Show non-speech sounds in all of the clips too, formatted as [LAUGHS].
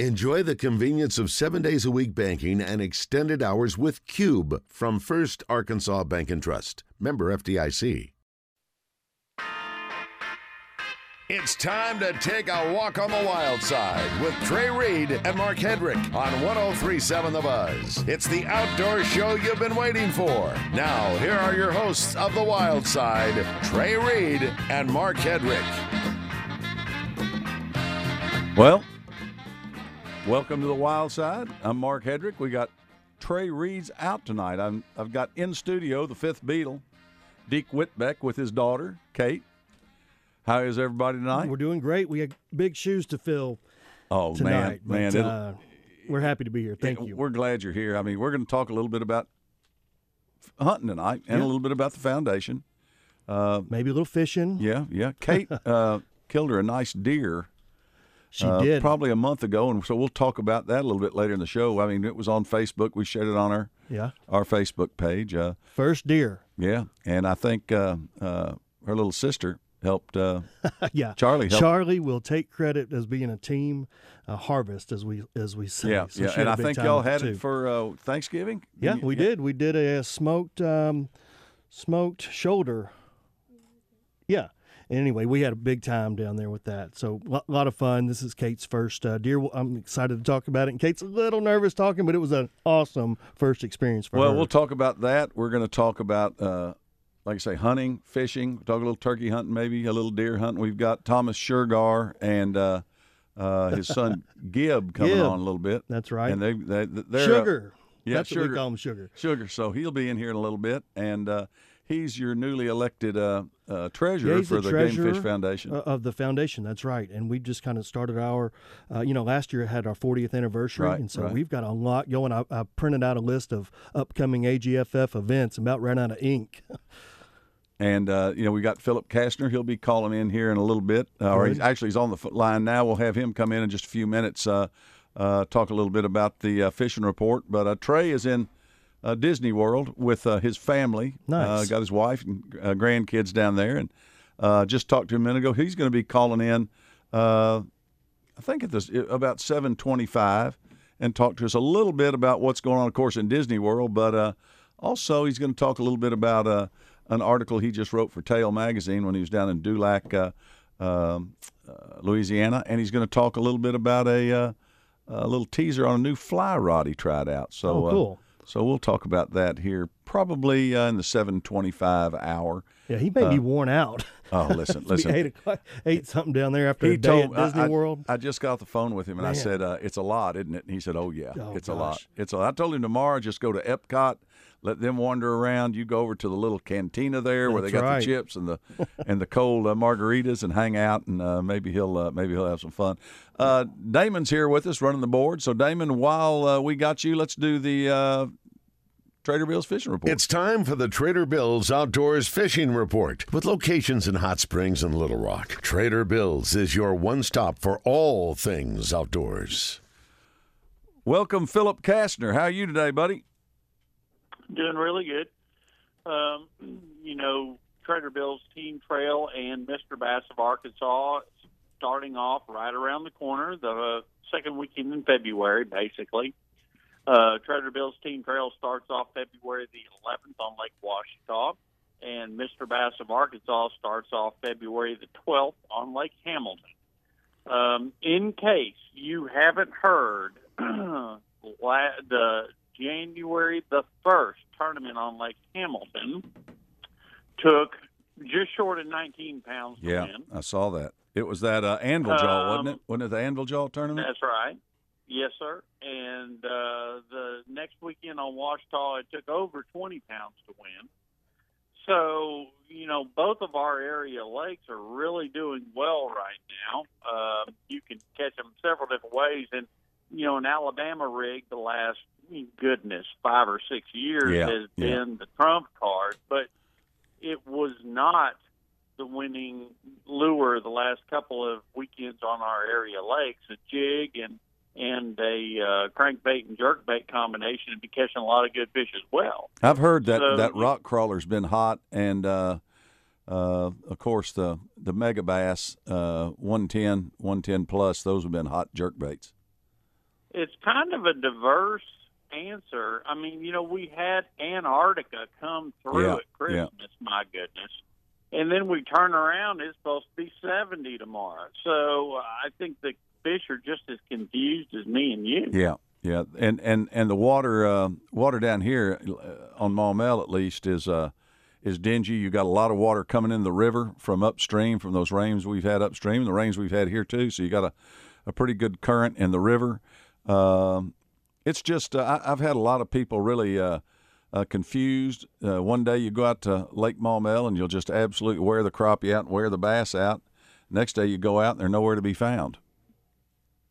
Enjoy the convenience of seven days a week banking and extended hours with Cube from First Arkansas Bank and Trust. Member FDIC. It's time to take a walk on the wild side with Trey Reid and Mark Hedrick on 1037 The Buzz. It's the outdoor show you've been waiting for. Now, here are your hosts of The Wild Side, Trey Reid and Mark Hedrick. Well, welcome to the Wild Side. I'm Mark Hedrick. We got Trey Reid's out tonight. I'm, I've got in studio the fifth Beatle, Deke Whitbeck with his daughter, Kate. How is everybody tonight? We're doing great. We have big shoes to fill oh, tonight. man, but, man. uh, we're happy to be here. Thank it- you. We're glad you're here. I mean, we're going to talk a little bit about hunting tonight and a little bit about the foundation. Uh, Maybe a little fishing. yeah, yeah. Kate [LAUGHS] uh, killed her a nice deer. She uh, did. probably a month ago, and so we'll talk about that a little bit later in the show. I mean, it was on Facebook. We shared it on our Yeah. our Facebook page. Uh, First deer. yeah, and I think uh, uh, her little sister helped. Uh, [LAUGHS] yeah. Charlie helped. Charlie will take credit as being a team harvest, as we as we say. yeah, So yeah, and I think y'all had too. it for uh, Thanksgiving. Yeah, you? we did. We did a, smoked um, smoked shoulder. Yeah. Anyway, we had a big time down there with that. So a lot of fun. This is Kate's first uh, deer. I'm excited to talk about it. And Kate's a little nervous talking, but it was an awesome first experience for Well, her. we'll talk about that. We're going to talk about, uh, like I say, hunting, fishing. Talk a little turkey hunting, maybe a little deer hunting. We've got Thomas Shergar and uh, uh, his son [LAUGHS] Gib coming Gib. on a little bit. That's right. And they, they they're uh, sugar. yeah, That's sugar. we call him, sugar. Sugar. So he'll be in here in a little bit, and uh, he's your newly elected uh, uh, Yeah, treasurer he's for the the Game Fish Foundation. uh, of the foundation. That's right. And we just kind of started our, uh, you know, last year had our 40th anniversary, Right, and so right. we've got a lot going. I, I printed out a list of upcoming AGFF events. About ran out of ink. And uh, you know we got Philip Kastner. He'll be calling in here in a little bit, uh, or he's actually he's on the line now. We'll have him come in in just a few minutes, uh, uh, talk a little bit about the uh, fishing report. But uh, Trey is in uh, Disney World with uh, his family. Uh, Nice. got his wife and uh, grandkids down there, and uh, just talked to him a minute ago. He's going to be calling in. Uh, I think at this about seven twenty-five, and talk to us a little bit about what's going on, of course, in Disney World. But uh, also, he's going to talk a little bit about uh, an article he just wrote for Tail Magazine when he was down in Dulac, uh, um, uh, Louisiana, and he's going to talk a little bit about a, uh, a little teaser on a new fly rod he tried out. So, Oh, cool. Uh, so we'll talk about that here probably uh, in the seven twenty-five hour. Yeah, he may be worn out. Oh, listen, [LAUGHS] listen. eight o'clock, ate something down there after He a day told at Disney I, I- World. I just got off the phone with him and I said, uh, "It's a lot, isn't it?" And he said, "Oh yeah, Oh, it's a lot. It's a lot." I told him tomorrow, just go to Epcot, let them wander around. You go over to the little cantina there where they got right. the chips and the [LAUGHS] and the cold uh, margaritas and hang out and uh, maybe he'll uh, maybe he'll have some fun. Uh, Damon's here with us running the board. So Damon, while uh, we got you, let's do the uh, Trader Bill's fishing report. It's time for the Trader Bill's Outdoors Fishing Report. With locations in Hot Springs and Little Rock, Trader Bill's is your one stop for all things outdoors. Welcome, Philip Kastner. How are you today, buddy? Doing really good. Um, you know, Trader Bill's Team Trail and Mr. Bass of Arkansas starting off right around the corner, the uh, second weekend in February, basically. Uh, Trader Bill's Team Trail starts off February the 11th on Lake Ouachita, and Mr. Bass of Arkansas starts off February the 12th on Lake Hamilton. Um, in case you haven't heard, [CLEARS THROAT] the January the 1st tournament on Lake Hamilton took just short of 19 pounds to Yeah, win. I saw that. It was that uh, Anvil Jaw, wasn't Um, it? Wasn't it the Anvil Jaw tournament? That's right. Yes, sir. And uh, the next weekend on Ouachita, it took over 20 pounds to win. So, you know, both of our area lakes are really doing well right now. Uh, you can catch them several different ways. And, you know, an Alabama rig the last, goodness, five or six years Yeah, has yeah. been the trump card. But it was not the winning lure the last couple of weekends on our area lakes. A jig and and a uh, crankbait and jerkbait combination and be catching a lot of good fish as well. I've heard that So- that rock crawler's been hot, and uh, uh, of course the the Megabass uh, 110, 110 plus. Those have been hot jerk baits. it's kind of a diverse answer. I mean, you know, we had Antarctica come through Yeah, at Christmas, my goodness. And then we turn around, it's supposed to be 70 tomorrow. So uh, I think the fish are just as confused as me and you. Yeah, yeah, and and and the water uh, water down here uh, on Maumelle at least is uh, is dingy. You got a lot of water coming in the river from upstream from those rains we've had upstream, the rains we've had here too. So you got a, a pretty good current in the river. Um, it's just uh, I, I've had a lot of people really uh, uh, confused. Uh, one day you go out to Lake Maumelle and you'll just absolutely wear the crappie out and wear the bass out. Next day you go out and they're nowhere to be found.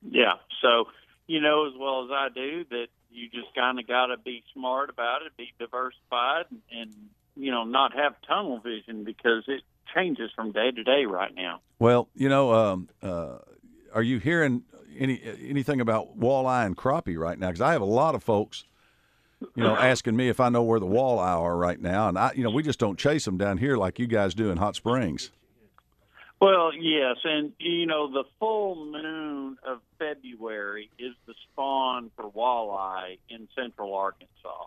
Yeah. So you know as well as I do that you just kind of got to be smart about it, be diversified, and, and you know not have tunnel vision because it changes from day to day right now. Well, you know, um, uh, are you hearing any anything about walleye and crappie right now? Because I have a lot of folks, you know, asking me if I know where the walleye are right now, and I, you know, we just don't chase them down here like you guys do in Hot Springs. Well, yes, and you know the full moon of February is the spawn for walleye in central Arkansas,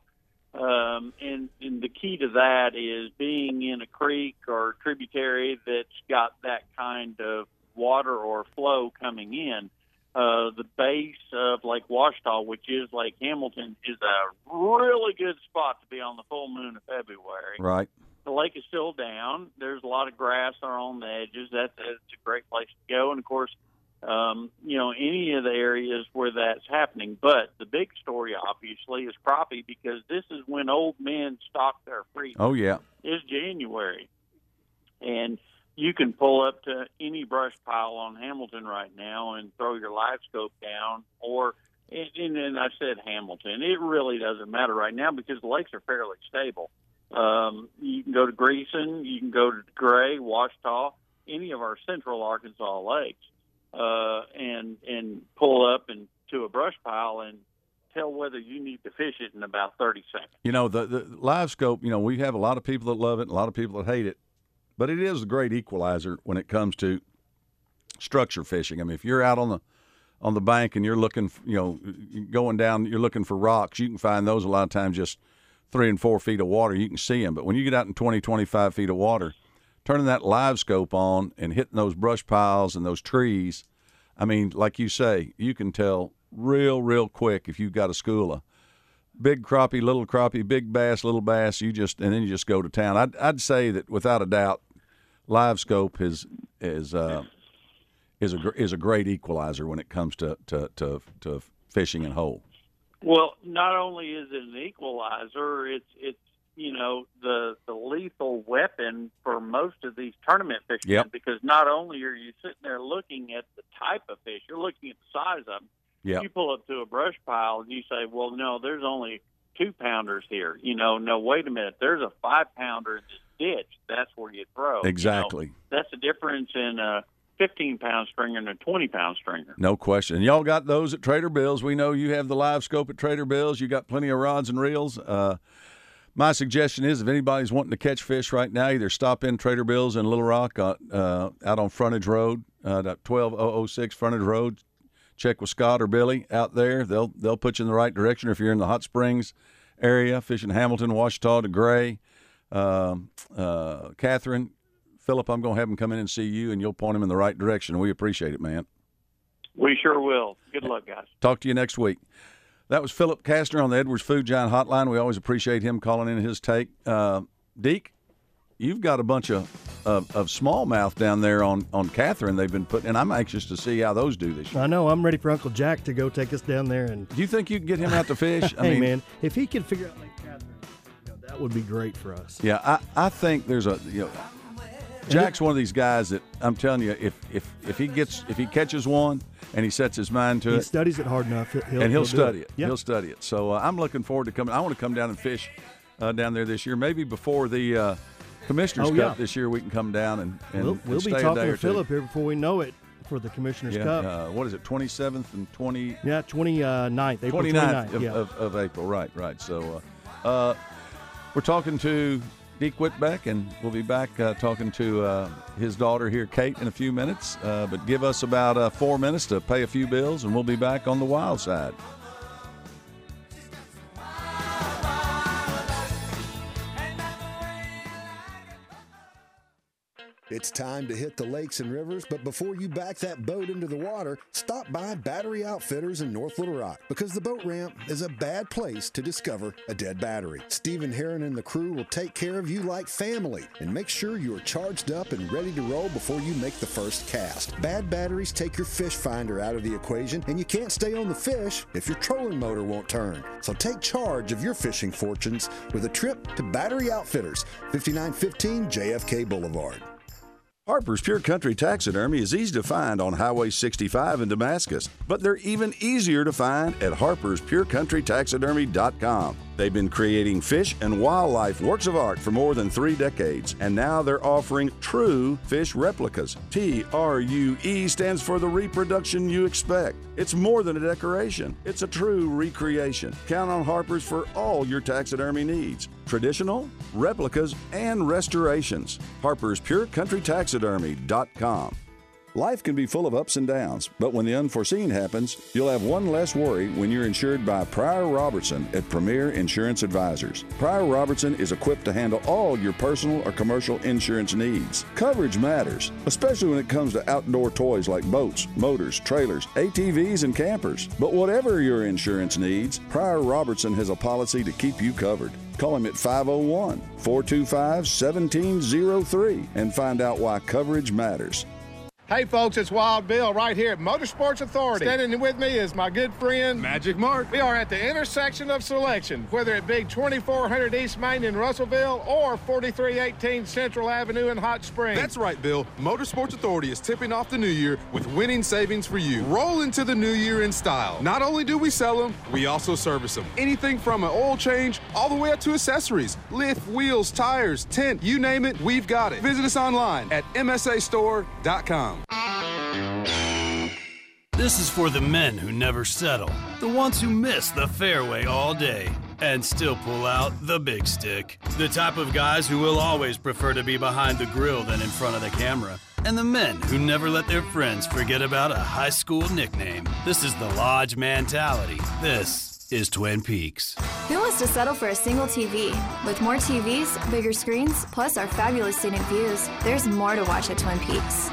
um, and, and the key to that is being in a creek or tributary that's got that kind of water or flow coming in. Uh, the base of Lake Ouachita, which is Lake Hamilton, is a really good spot to be on the full moon of February Right. the lake is still down. There's a lot of grass on the edges. That's a great place to go. And of course, um, you know, any of the areas where that's happening. But the big story, obviously, is crappie because this is when old men stock their freezers. Oh yeah. It's January, and you can pull up to any brush pile on Hamilton right now and throw your live scope down, or and, and, I said Hamilton. It really doesn't matter right now because the lakes are fairly stable. Um, you can go to Greeson, you can go to Gray, Ouachita, any of our central Arkansas lakes, uh, and and pull up and to a brush pile and tell whether you need to fish it in about thirty seconds. You know, the, the LiveScope, you know, we have a lot of people that love it, a lot of people that hate it, but it is a great equalizer when it comes to structure fishing. I mean, if you're out on the on the bank and you're looking, you know, going down, you're looking for rocks, you can find those a lot of times just three and four feet of water. You can see them. But when you get out in 20, 25 feet of water, turning that LiveScope on and hitting those brush piles and those trees, I mean, like you say, you can tell real, real quick if you've got a schooler big crappie, little crappie, big bass, little bass. You just and then you just go to town. I'd I'd say that without a doubt, LiveScope is is uh, is a is a great equalizer when it comes to to to, to fishing and hole. Well, not only is it an equalizer, it's it's you know the the lethal weapon for most of these tournament fishermen Yep. because not only are you sitting there looking at the type of fish, you're looking at the size of them. Yeah, You pull up to a brush pile and you say, "Well, no, there's only two pounders here." You know, no, wait a minute, there's a five pounder in this ditch. That's where you throw. You know, exactly. that's the difference in a 15 pound stringer and a 20 pound stringer. No question. And y'all got those at Trader Bill's. We know you have the LiveScope at Trader Bill's. You got plenty of rods and reels. Uh, my suggestion is if anybody's wanting to catch fish right now, either stop in Trader Bill's in Little Rock uh, uh, out on Frontage Road, uh, that 12006 Frontage Road. Check with Scott or Billy out there. They'll they'll put you in the right direction. If you're in the Hot Springs area, fishing Hamilton, Ouachita to Gray, um, uh, Catherine, Philip, I'm going to have him come in and see you, and you'll point him in the right direction. We appreciate it, man. We sure will. Good luck, guys. Talk to you next week. That was Philip Castner on the Edwards Food Giant Hotline. We always appreciate him calling in his take. Uh, Deke, you've got a bunch of, of of smallmouth down there on on Catherine. They've been putting, and I'm anxious to see how those do this year. I know. I'm ready for Uncle Jack to go take us down there and. Do you think you can get him out to fish? [LAUGHS] I hey mean, man, if he can figure out Lake Catherine, you know, that would be great for us. Yeah, I, I think there's a you know, Jack's one of these guys that I'm telling you, if if if he gets if he catches one and he sets his mind to He it, he studies it hard enough, he'll, he'll and he'll, study it. Yeah. He'll study it. So uh, I'm looking forward to coming. I want to come down and fish uh, down there this year. Maybe before the uh, Commissioners Oh, Cup yeah. this year, we can come down and, and, we'll we'll be stay a talking to. Philip here before we know it for the Commissioner's Yeah, Cup. uh, what is it? 27th and 20. yeah, 29th, April 29th 29th. of, yeah. of, of April. Right, right. So uh, uh, we're talking to Deke Whitbeck, and we'll be back uh, talking to uh, his daughter here, Kate, in a few minutes. Uh, but give us about uh, four minutes to pay a few bills, and we'll be back on the wild side. It's time to hit the lakes and rivers, but before you back that boat into the water, stop by Battery Outfitters in North Little Rock because the boat ramp is a bad place to discover a dead battery. Stephen Heron and the crew will take care of you like family and make sure you are charged up and ready to roll before you make the first cast. Bad batteries take your fish finder out of the equation, and you can't stay on the fish if your trolling motor won't turn. So take charge of your fishing fortunes with a trip to Battery Outfitters, 5915 JFK Boulevard. Harper's Pure Country Taxidermy is easy to find on Highway 65 in Damascus, but they're even easier to find at harperspurecountrytaxidermy.com. They've been creating fish and wildlife works of art for more than three decades, and now they're offering true fish replicas. T R U E stands for the reproduction you expect. It's more than a decoration, it's a true recreation. Count on Harper's for all your taxidermy needs traditional, replicas, and restorations. Harper's Pure Country Taxidermy.com. Life can be full of ups and downs, but when the unforeseen happens, you'll have one less worry when you're insured by Pryor Robertson at Premier Insurance Advisors. Pryor Robertson is equipped to handle all your personal or commercial insurance needs. Coverage matters, especially when it comes to outdoor toys like boats, motors, trailers, ATVs, and campers. But whatever your insurance needs, Pryor Robertson has a policy to keep you covered. Call him at 501 425 1703 and find out why coverage matters. Hey folks, it's Wild Bill right here at Motorsports Authority. Standing with me is my good friend Magic Mark. We are at the intersection of selection, whether it be 2400 East Main in Russellville or 4318 Central Avenue in Hot Springs. That's right, Bill. Motorsports Authority is tipping off the new year with winning savings for you. Roll into the new year in style. Not only do we sell them, we also service them. Anything from an oil change all the way up to accessories, lift, wheels, tires, tent, you name it, we've got it. Visit us online at msastore.com. This is for the men who never settle, the ones who miss the fairway all day and still pull out the big stick. The type of guys who will always prefer to be behind the grill than in front of the camera. And the men who never let their friends forget about a high school nickname. This is the Lodge mentality. This is Twin Peaks. Who wants to settle for a single TV? With more TVs, bigger screens, plus our fabulous scenic views, there's more to watch at Twin Peaks.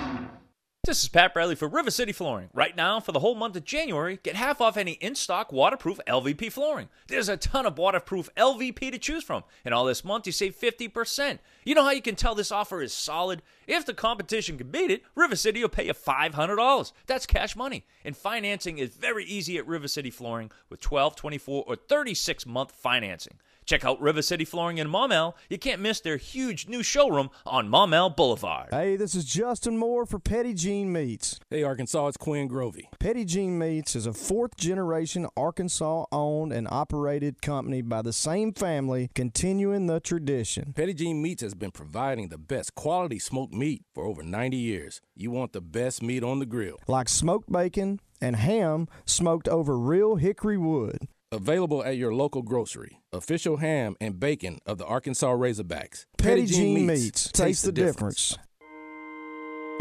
This is Pat Bradley for River City Flooring. Right now, for the whole month of January, get half off any in stock waterproof LVP flooring. There's a ton of waterproof LVP to choose from, and all this month you save 50%. You know how you can tell this offer is solid? If the competition can beat it, River City will pay you $500. That's cash money. And financing is very easy at River City Flooring with 12, 24, or 36 month financing. Check out River City Flooring in Maumelle. You can't miss their huge new showroom on Maumelle Boulevard. Hey, this is Justin Moore for Petit Jean Meats. Hey, Arkansas, it's Quinn Grovey. Petit Jean Meats is a fourth generation Arkansas owned and operated company by the same family, continuing the tradition. Petit Jean Meats has been providing the best quality smoked meat for over 90 years. You want the best meat on the grill. Like smoked bacon and ham smoked over real hickory wood. Available at your local grocery. Official ham and bacon of the Arkansas Razorbacks. Petit, Jean Meats. Taste, Taste the, the difference. difference.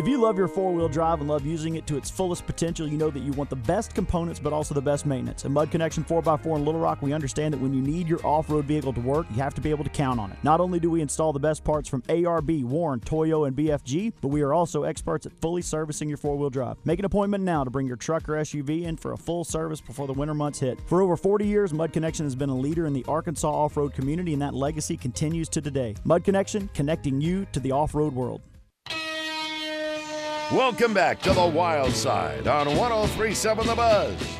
If you love your four wheel drive and love using it to its fullest potential, you know that you want the best components but also the best maintenance. At Mud Connection 4x4 in Little Rock, we understand that when you need your off road vehicle to work, you have to be able to count on it. Not only do we install the best parts from ARB, Warn, Toyo, and BFG, but we are also experts at fully servicing your four wheel drive. Make an appointment now to bring your truck or SUV in for a full service before the winter months hit. For over 40 years, Mud Connection has been a leader in the Arkansas off road community, and that legacy continues to today. Mud Connection, connecting you to the off road world. Welcome back to the Wild Side on 1037 The Buzz.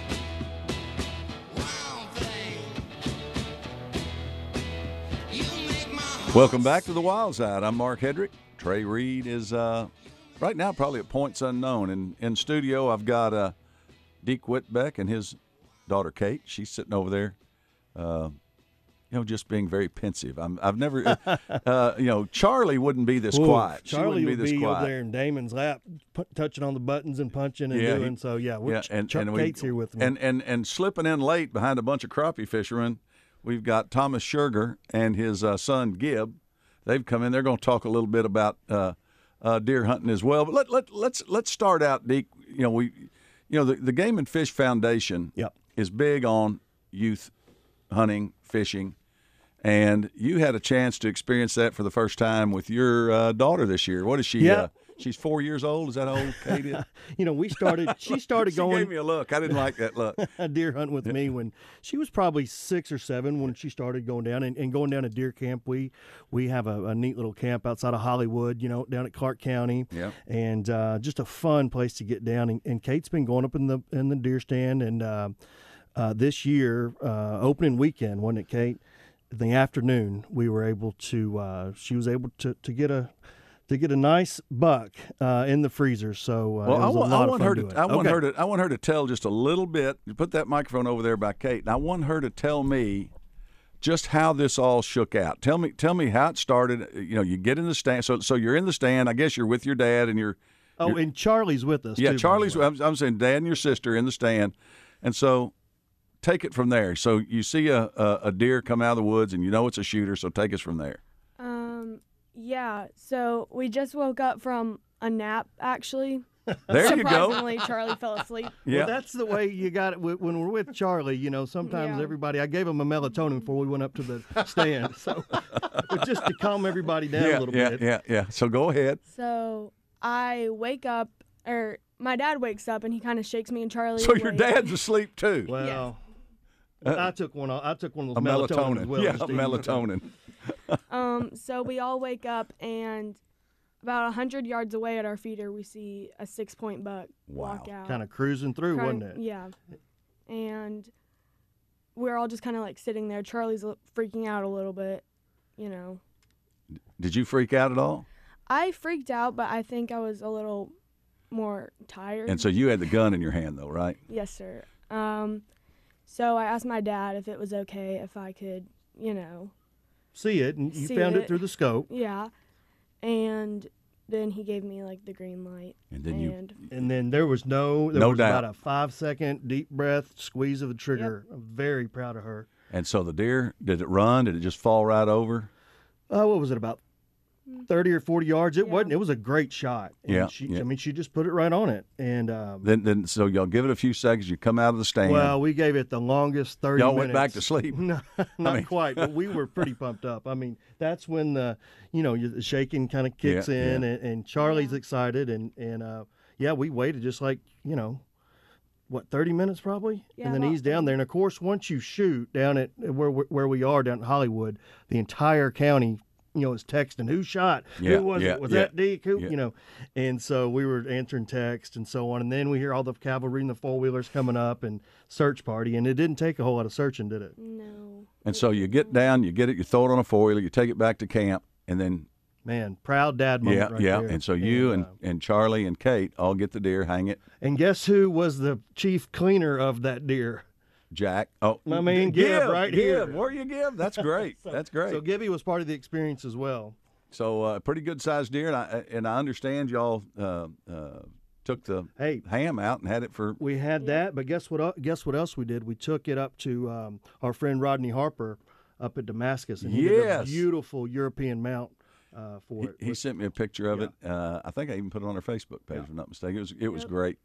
Welcome back to the Wild Side. I'm Mark Hedrick. Trey Reid is uh, right now probably at points unknown. And in studio, I've got uh, Deke Whitbeck and his daughter Kate. She's sitting over there. Uh, you know, just being very pensive. I'm, I've never, uh, [LAUGHS] you know, Charlie wouldn't be this Ooh, quiet. Charlie would be, be over there in Damon's lap, p- touching on the buttons and punching and yeah, doing. He, so yeah, we're yeah, and, Ch- and we, here with me. And and and slipping in late behind a bunch of crappie fishermen, we've got Thomas Scherger and his uh, son Gib. they've come in. They're going to talk a little bit about uh, uh, deer hunting as well. But let let let's let's start out, Deke. You know we, you know the the Game and Fish Foundation Yep. is big on youth hunting, fishing, and you had a chance to experience that for the first time with your uh, daughter this year. What is she? Yeah. Uh, she's four years old. Is that old Kate is? [LAUGHS] You know, we started. [LAUGHS] She started she going. gave me a look. I didn't like that look. a [LAUGHS] deer hunt with me when she was probably six or seven when she started going down and, and going down to deer camp. We we have a, a neat little camp outside of Hollywood, you know, down at Clark County. Yeah. And uh, just a fun place to get down. And, and Kate's been going up in the in the deer stand and uh, uh, this year, uh, opening weekend, wasn't it, Kate? In the afternoon, we were able to. Uh, she was able to, to get a to get a nice buck uh, in the freezer. So uh, Well, I want, lot I of want fun her to. I want her to. I want her to tell just a little bit. You Put that microphone over there by Kate. And I want her to tell me just how this all shook out. Tell me. Tell me how it started. You know, you get in the stand. So, so you're in the stand. I guess you're with your dad and your. Oh, your- and Charlie's with us. yeah, too, Charlie's. I'm, I'm saying dad and your sister in the stand, and so take it from there. So you see a, a a deer come out of the woods, and you know it's a shooter. So take us from there. Um, yeah. So we just woke up from a nap, actually. [LAUGHS] There you go. Surprisingly, Charlie fell asleep. [LAUGHS] Well, that's the way you got it when we're with Charlie. You know, sometimes Yeah. everybody. I gave him a melatonin before we went up to the [LAUGHS] stand, so just to calm everybody down yeah, a little yeah, bit. yeah, yeah. yeah. So go ahead. So I wake up, or my dad wakes up, and he kind of shakes me and Charlie. So your dad's asleep too. Well, well, I took one. I took one of a those melatonin, melatonin. as well. yeah, melatonin. [LAUGHS] Um, so we all wake up, and about a hundred yards away at our feeder, we see a six-point buck walk out. Kind of cruising through, Kinda- wasn't it? Yeah. And we're all just kind of like sitting there. Charlie's freaking out a little bit, you know. Did you freak out at all? I freaked out, but I think I was a little more tired. And so you had the gun in your hand, though, right? Yes, sir. Um, so I asked my dad if it was okay if I could, you know. See it, and you see found it. through the scope. Yeah. And then he gave me like the green light. And then you- and And then there was no, there No was doubt. about a five second deep breath, squeeze of the trigger. I'm very proud of her. And so the deer, did it run? Did it just fall right over? Uh, what was it about? 30 or 40 yards. It wasn't. It was a great shot. And Yeah, She, yeah. I mean, she just put it right on it. And um, Then, then, so y'all give it a few seconds. You come out of the stand. well, we gave it the longest 30 Y'all minutes. went back to sleep. [LAUGHS] No, not mean- quite, but we were pretty [LAUGHS] pumped up. I mean, that's when the, you know, the shaking kind of kicks Yeah, in, yeah. and, and Charlie's excited, and and uh, yeah, we waited just like you know, what 30 minutes probably, Yeah, and then about he's down there, and of course, once you shoot down at where where we are down in Hollywood, the entire county. You know, is texting who shot, Yeah, who was yeah, it? Was yeah, that Deke? Who? yeah. You know, and so we were answering text and so on, and then we hear all the cavalry and the four wheelers coming up and search party, and it didn't take a whole lot of searching, did it? No. and so you get down, you get it, you throw it on a four wheeler, you take it back to camp, and then Man, proud dad moment yeah, right yeah. there. And so you and, uh, and Charlie and Kate all get the deer, hang it. and guess who was the chief cleaner of that deer? Jack. Oh, My man Gib, right here. Where you give? That's [LAUGHS] great. That's great. So Gibby was part of the experience as well. So uh, pretty good sized deer, and I and I understand y'all uh, uh, took the Hey. ham out and had it for. We had that, but guess what? el- Guess what else we did? We took it up to um, our friend Rodney Harper up at Damascus, and he did a beautiful European mount uh, for He, it. he sent me a picture of it. Uh, I think I even put it on our Facebook page, if I'm not mistaken. It was it was great.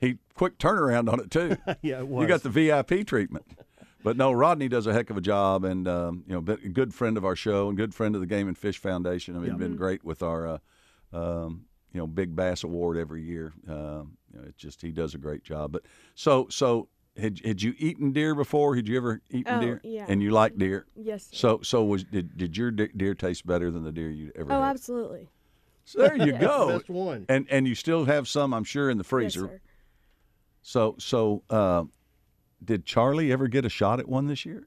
He quick turnaround on it too. [LAUGHS] yeah, it You got the VIP treatment. But no, Rodney does a heck of a job, and um, you know, been a good friend of our show and good friend of the Game and Fish Foundation. I mean, been great with our, uh, um, you know, Big Bass Award every year. Um, you know, it's just he does a great job. But so so had had you eaten deer before? Had you ever eaten Oh, deer? yeah. And you like deer? Yes. So so was did did your deer taste better than the deer you ever Oh, had? absolutely. So there you [LAUGHS] Yes. go. Best one. And and you still have some, I'm sure, in the Yes, freezer. sir. So so uh, did Charlie ever get a shot at one this year?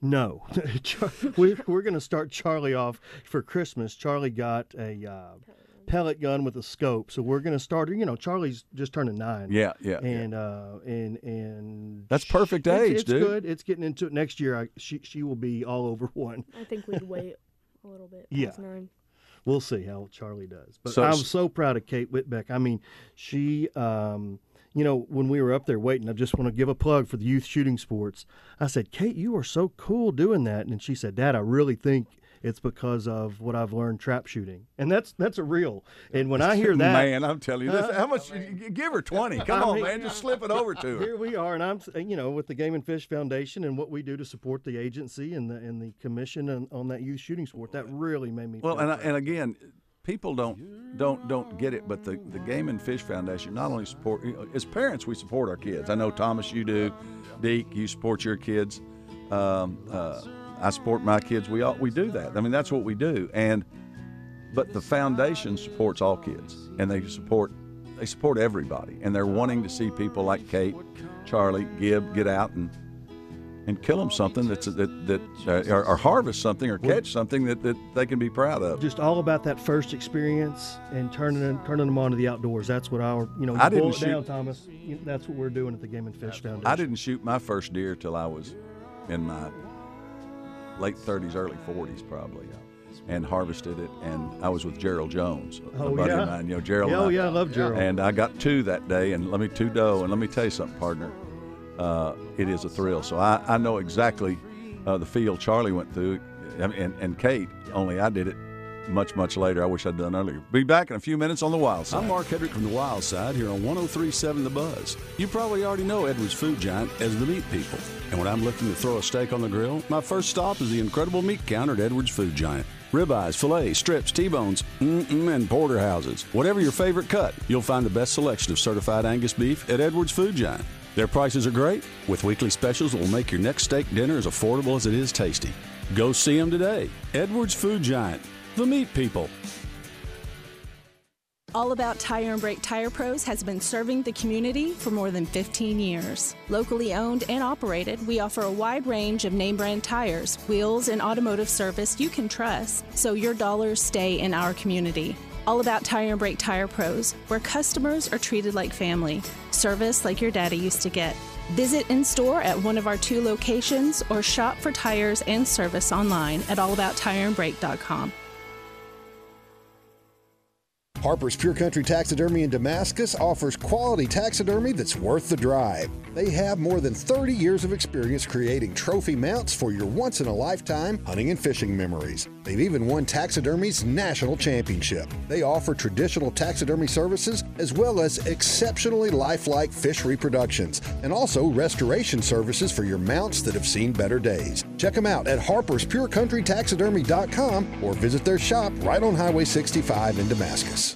No, [LAUGHS] Char- we, we're going to start Charlie off for Christmas. Charlie got a uh, pellet gun with a scope, so we're going to start. You know, Charlie's just turning nine. Yeah, yeah, yeah. and uh, and and That's perfect it's- age, it's dude. good. It's getting into it next year. I, she she will be all over [LAUGHS] one. I think we'd wait a little bit Yeah. past nine. We'll see how Charlie does. But So- I'm so proud of Kate Whitbeck. I mean, she, um, you know, when we were up there waiting, I just want to give a plug for the youth shooting sports. I said, Kate, you are so cool doing that. And she said, Dad, I really think it's because of what I've learned trap shooting, and that's that's a real. And when I hear that, man, I'm telling you, this, how much? Give her twenty. [LAUGHS] Come I on, mean, man, just slip it over to her. [LAUGHS] Here we are, and I'm you know with the Game and Fish Foundation and what we do to support the agency and the and the commission on, on that youth shooting sport. That really made me. Well, and I, and again, people don't don't don't get it, but the the Game and Fish Foundation not only support as parents we support our kids. I know Thomas, you do, Deke, you support your kids. Um, uh, I support my kids. We all we do that. I mean, that's what we do. And but the foundation supports all kids, and they support they support everybody, and they're wanting to see people like Kate, Charlie, Gibb get out and and kill them something that's that that uh, or, or harvest something or catch something that, that they can be proud of. just all about that first experience and turning them, turning them on to the outdoors. That's what our you know you I didn't it down, shoot- Thomas. That's what we're doing at the Game and Fish Foundation. I didn't shoot my first deer till I was in my late 30s, early 40s, probably, and harvested it. And I was with Gerald Jones, a Oh, buddy yeah? of mine. You know, Gerald. Oh, yeah, I love Gerald. And I got two that day, and let me two doe. And let me tell you something, partner. Uh, it is a thrill. So I, I know exactly uh, the feel Charlie went through, and, and, Kate. Only I did it much much later. I wish I'd done earlier. Be back in a few minutes on the wild side. I'm Mark Hedrick from the Wild Side here on 1037 The Buzz. You probably already know Edwards Food Giant as the meat people. And when I'm looking to throw a steak on the grill, my first stop is the incredible meat counter at Edwards Food Giant. Ribeyes, fillets, strips, T-bones, mm-mm, and porterhouses. Whatever your favorite cut, you'll find the best selection of certified Angus beef at Edwards Food Giant. Their prices are great, with weekly specials that will make your next steak dinner as affordable as it is tasty. Go see them today. Edwards Food Giant, the meat people. All About Tire and Brake Tire Pros has been serving the community for more than 15 years. Locally owned and operated, we offer a wide range of name brand tires, wheels, and automotive service you can trust, so your dollars stay in our community. All About Tire and Brake Tire Pros, where customers are treated like family, service like your daddy used to get. Visit in store at one of our two locations or shop for tires and service online at allabouttireandbrake.com. Harper's Pure Country Taxidermy in Damascus offers quality taxidermy that's worth the drive. They have more than 30 years of experience creating trophy mounts for your once in a lifetime hunting and fishing memories. They've even won taxidermy's national championship. They offer traditional taxidermy services as well as exceptionally lifelike fish reproductions and also restoration services for your mounts that have seen better days. Check them out at harperspurecountrytaxidermy.com or visit their shop right on Highway 65 in Damascus.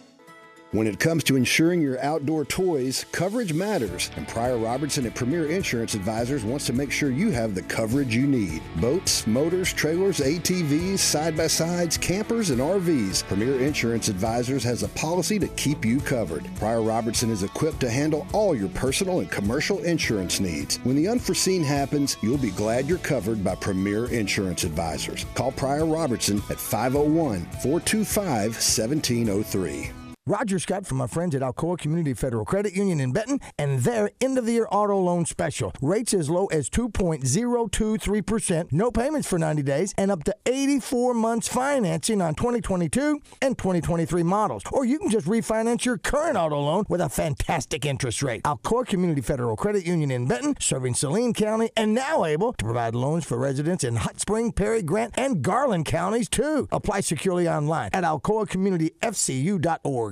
When it comes to insuring your outdoor toys, coverage matters, and Pryor Robertson at Premier Insurance Advisors wants to make sure you have the coverage you need. Boats, motors, trailers, ATVs, side by sides, campers, and RVs. Premier Insurance Advisors has a policy to keep you covered. Pryor Robertson is equipped to handle all your personal and commercial insurance needs. When the unforeseen happens, you'll be glad you're covered by Premier Insurance Advisors. Call Pryor Robertson at 501 425 1703. Roger Scott from my friends at Alcoa Community Federal Credit Union in Benton and their end of the year auto loan special. Rates as low as 2.023%, no payments for 90 days, and up to 84 months financing on 2022 and 2023 models. Or you can just refinance your current auto loan with a fantastic interest rate. Alcoa Community Federal Credit Union in Benton, serving Saline County, and now able to provide loans for residents in Hot Spring, Perry, Grant, and Garland counties too. Apply securely online at alcoacommunityfcu.org.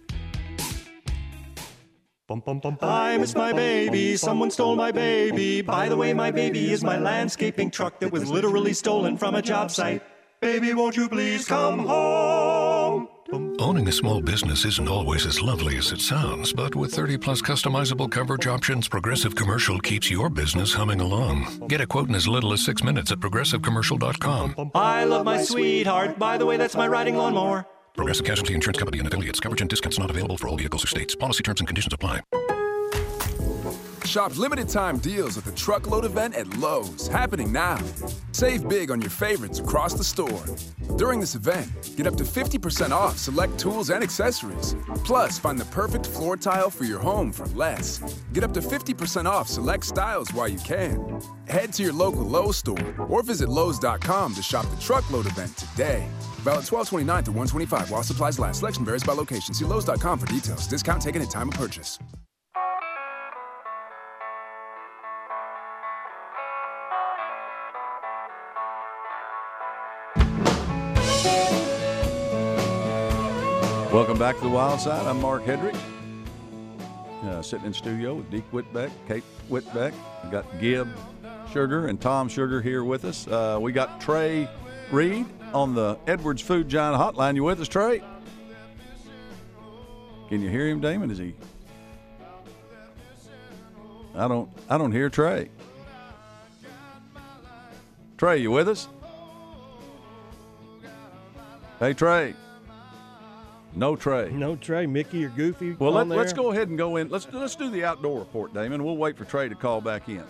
I miss my baby. Someone stole my baby. By the way, my baby is my landscaping truck that was literally stolen from a job site. Baby, won't you please come home? Owning a small business isn't always as lovely as it sounds, but with 30 plus customizable coverage options, Progressive Commercial keeps your business humming along. Get a quote in as little as six minutes at progressivecommercial.com. I love my sweetheart. By the way, that's my riding lawnmower. Progressive Casualty Insurance Company and affiliates. Coverage and discounts not available for all vehicles or states. Policy terms and conditions apply. Shop limited time deals at the truckload event at Lowe's, happening now. Save big on your favorites across the store. During this event, get up to 50% off select tools and accessories. Plus, find the perfect floor tile for your home for less. Get up to 50% off select styles while you can. Head to your local Lowe's store or visit Lowe's.com to shop the truckload event today. Valid 1229 to 125 while supplies last. Selection varies by location. See Lowe's.com for details. Discount taken at time of purchase. Welcome back to the Wild Side. I'm Mark Hedrick. Uh, sitting in studio with Deke Whitbeck, Kate Whitbeck. We got Gib Sugar and Tom Sugar here with us. Uh, we got Trey Reid on the Edwards Food Giant Hotline. You with us, Trey? Can you hear him, Damon? Is he? I don't. I don't hear Trey. Trey, you with us? Hey, Trey. No Trey. No Trey. Mickey or Goofy. Well, let, let's go ahead and go in. Let's let's do the outdoor report, Damon. We'll wait for Trey to call back in.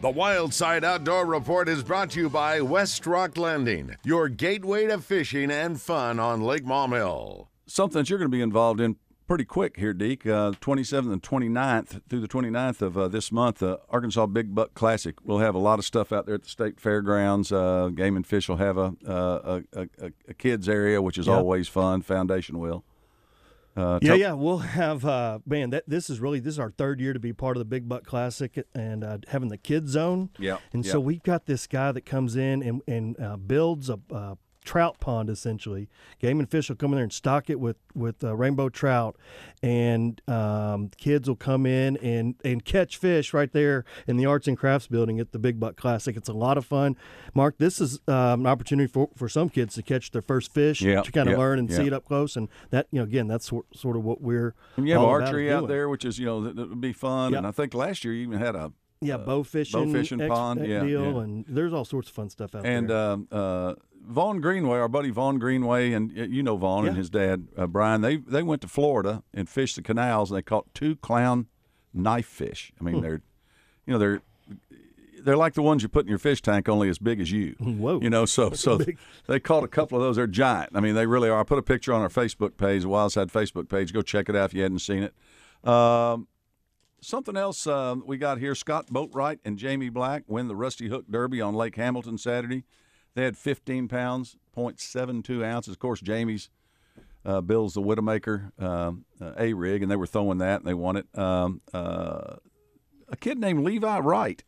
The Wild Side Outdoor Report is brought to you by West Rock Landing, your gateway to fishing and fun on Lake Maumelle. Something that you're going to be involved in pretty quick here, Deke. Uh, 27th and 29th through the 29th of uh, this month, uh, Arkansas Big Buck Classic. We'll have a lot of stuff out there at the state fairgrounds. Uh, Game and Fish will have a a, a, a, a kids area, which is Yep. always fun. Foundation will. Uh, yeah, yeah, we'll have uh, man. That this is really this is our third year to be part of the Big Buck Classic and uh, having the kids zone. Yeah, and yeah. so we've got this guy that comes in and and uh, builds a. Trout pond essentially. Game and fish will come in there and stock it with with uh, rainbow trout. And um, kids will come in and and catch fish right there in the arts and crafts building at the big buck classic. It's a lot of fun. Mark this is um, an opportunity for, for some kids to catch their first fish Yeah, to kind of yeah, learn and see it up close. And that you know again that's sort, sort of what we're And you have archery out there, which is you know that, would be fun. Yep. And I think last year you even had a yeah uh, bow fishing bow fishing ex- pond, yeah, deal yeah. and there's all sorts of fun stuff out and there. And um, uh, Vaughn Greenway, our buddy Vaughn Greenway, and you know Vaughn and his dad uh, Brian. They they went to Florida and fished the canals, and they caught two clown knife fish. I mean, Hmm. they're you know they're they're like the ones you put in your fish tank, only as big as you. Whoa! You know, so so they caught a couple of those. They're giant. I mean, they really are. I put a picture on our Facebook page, the Wildside Facebook page. Go check it out if you hadn't seen it. Um, Something else um, we got here: Scott Boatwright and Jamie Black win the Rusty Hook Derby on Lake Hamilton Saturday. They had 15 pounds, 0.72 ounces. Of course, Jamie's uh, Bill's the Widowmaker um, uh, A rig, and they were throwing that, and they won it. Um, uh, a kid named Levi Wright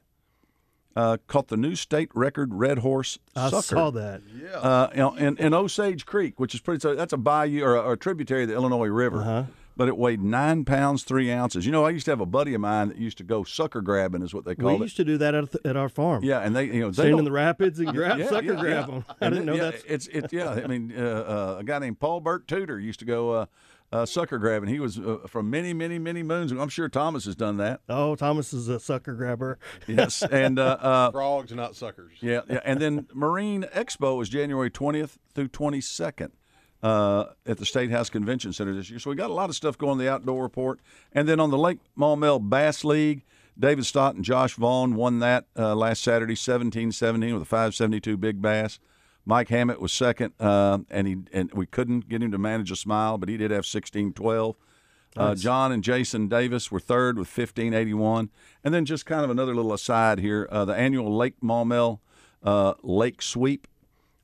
uh, caught the new state record red horse I sucker. saw that. Uh, you know, in, in Osage Creek, which is pretty, so that's a bayou or a, or a tributary of the Illinois River. Uh-huh. But it weighed nine pounds three ounces. You know, I used to have a buddy of mine that used to go sucker grabbing, is what they we it. We used to do that at, at our farm Yeah, and they, you know, they stand in the rapids and [LAUGHS] grab Yeah, sucker yeah, grab yeah. them I And didn't know yeah, that It's it. Yeah, I mean, uh, uh, a guy named Paul Burt Tudor used to go uh, uh, sucker grabbing. He was uh, from many, many, many moons. I'm sure Thomas has done that. oh Thomas is a sucker grabber [LAUGHS] Yes, and uh, [LAUGHS] uh, Frogs, not suckers. yeah, yeah, and then Marine Expo is January 20th through 22nd uh, at the State House Convention Center this year. So we got a lot of stuff going on the outdoor report, and then on the Lake Maumelle Bass League, David Stott and Josh Vaughn won that uh, last Saturday, 17-17 with a 572 big bass. Mike Hammett was second, uh, and he and we couldn't get him to manage a smile, but he did have 16-12. Uh, Nice. John and Jason Davis were third with 1581. And then just kind of another little aside here uh, the annual Lake Maumelle uh, Lake Sweep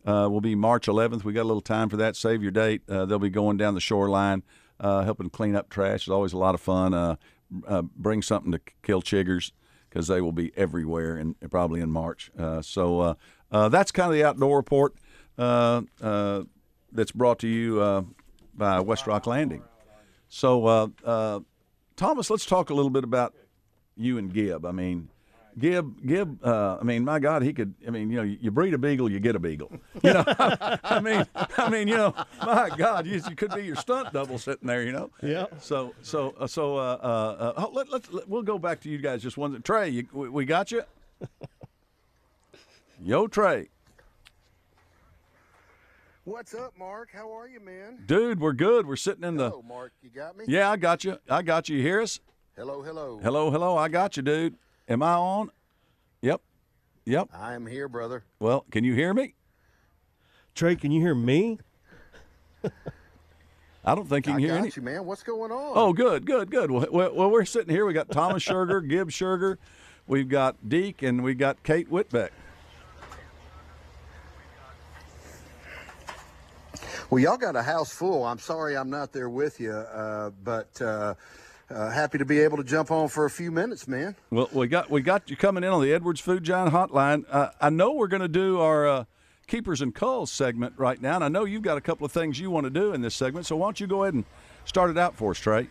uh, will be March 11th. We got a little time for that. Save your date. Uh, they'll be going down the shoreline, uh, helping clean up trash. It's always a lot of fun. Uh, uh, bring something to kill chiggers because they will be everywhere and probably in March. Uh, so that's kind of the outdoor report that's brought to you by West Rock Landing. So, Thomas, let's talk a little bit about you and Gib. I mean, Gib, Gib. Uh, I mean, my God, he could. I mean, you know, you breed a beagle, you get a beagle. You know, [LAUGHS] I mean, I mean, you know, my God, you, you could be your stunt double sitting there. You know. Yeah. So, so, uh, so, uh, uh, uh, let, let's let, we'll go back to you guys just one. Trey, you, we, we got you. [LAUGHS] Yo, Trey, What's up, Mark? How are you, man? dude, we're good. We're sitting in the. Hello, Mark. You got me? Yeah, I got you. I got you. You hear us? Hello, hello. Hello, hello. I got you, dude. Am I on? Yep. Yep. I am here, brother. Well, can you hear me? Trey, can you hear me? I don't think you I can hear got any. you, man. What's going on? Oh, good, good, good. Well, well, well, we're sitting here. We got Thomas Sugar, Gibb Sugar, we've got Deke, and we got Kate Whitbeck. Well, y'all got a house full. I'm sorry I'm not there with you, uh, but uh, uh, happy to be able to jump on for a few minutes, man. Well, we got we got you coming in on the Edwards Food Giant Hotline. Uh, I know we're going to do our uh, keepers and culls segment right now, and I know you've got a couple of things you want to do in this segment. So why don't you go ahead and start it out for us, Trey?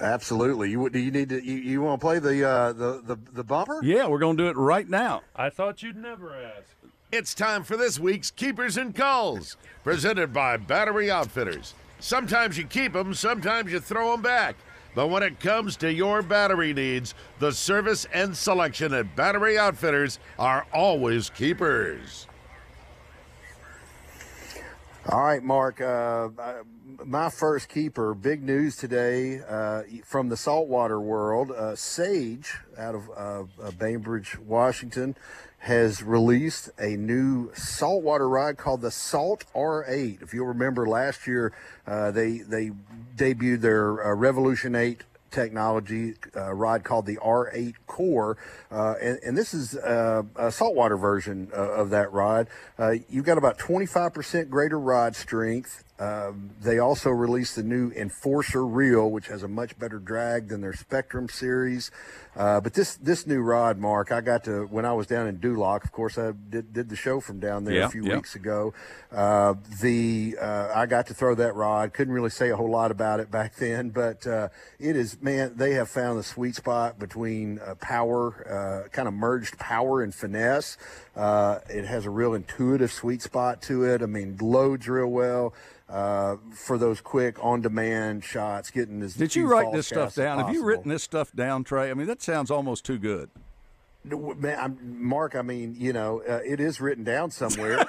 Absolutely. You do you need to you, you want to play the, uh, the the the bumper? Yeah, we're going to do it right now. I thought you'd never ask. It's time for this week's Keepers and Culls, presented by Battery Outfitters. Sometimes you keep them, sometimes you throw them back. But when it comes to your battery needs, the service and selection at Battery Outfitters are always keepers. All right, Mark. Uh, my first keeper. Big news today uh, from the saltwater world. Uh, Sage, out of uh, Bainbridge, Washington, has released a new saltwater ride called the Salt R8. If you'll remember, last year uh, they they debuted their uh, Revolution 8 technology uh, ride called the R8 Core, uh, and, and, this is uh, a saltwater version uh, of that ride. Uh, you've got about 25% greater ride strength. Um, they also released the new Enforcer Reel, which has a much better drag than their Spectrum series. Uh, but this this new rod, Mark, I got to when I was down in Duloc. Of course, I did, did the show from down there yeah, a few yeah. weeks ago. Uh, the uh, I got to throw that rod. Couldn't really say a whole lot about it [LAUGHS] back then, but uh, it is man. They have found the sweet spot between uh, power, uh, kind of merged power and finesse. It has a real intuitive sweet spot to it. I mean, loads real well. Uh, for those quick on-demand shots, getting as did you write this stuff down? Have you written this stuff down, Trey? I mean, that sounds almost too good. Man, I'm, Mark, I mean, you know, uh, it is written down somewhere. [LAUGHS] [LAUGHS]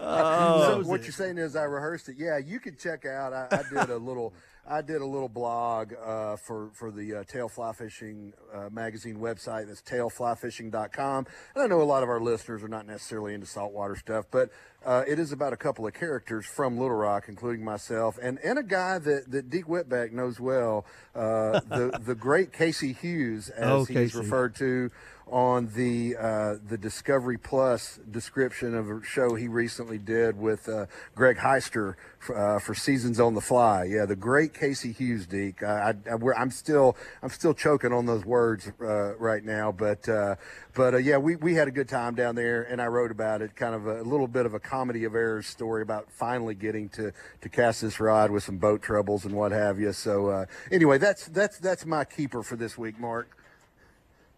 oh, so what you're saying is I rehearsed it. Yeah, you could check out. I, I did a little. I did a little blog uh, for for the uh, Tail Fly Fishing uh, magazine website. That's tailflyfishing.com. And I know a lot of our listeners are not necessarily into saltwater stuff, but uh, it is about a couple of characters from Little Rock, including myself, and, and a guy that, that Deke Whitbeck knows well, uh, the the great Casey Hughes, as Oh, he's Casey. referred to on the uh, the Discovery Plus description of a show he recently did with uh, Greg Heister for, uh, for Seasons on the Fly. Yeah, the great Casey Hughes, Deke. I, I'm still I'm still choking on those words uh, right now, but uh, but uh, yeah, we, we had a good time down there, and I wrote about it. Kind of a, little bit of a comedy of errors story about finally getting to, to cast this rod with some boat troubles and what have you. So anyway, that's that's that's my keeper for this week, Mark.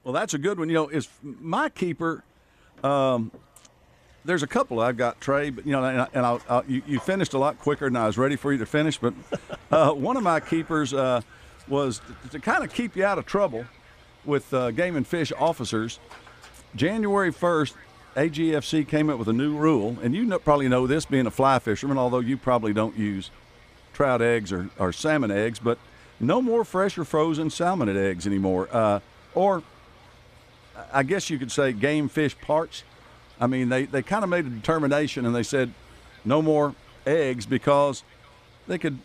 Well, that's a good one. You know, is my keeper. Um, there's a couple I've got, Trey, but you know, and, I, and I'll, I'll, you, you finished a lot quicker than I was ready for you to finish. But [LAUGHS] uh, one of my keepers uh, was to, to kind of keep you out of trouble with uh, game and fish officers. January 1st, AGFC came up with a new rule, and you know, probably know this being a fly fisherman, although you probably don't use trout eggs or, or salmon eggs, but no more fresh or frozen salmon eggs anymore. Uh, or I guess you could say game fish parts. I mean, they, they kind of made a determination and they said no more eggs because they could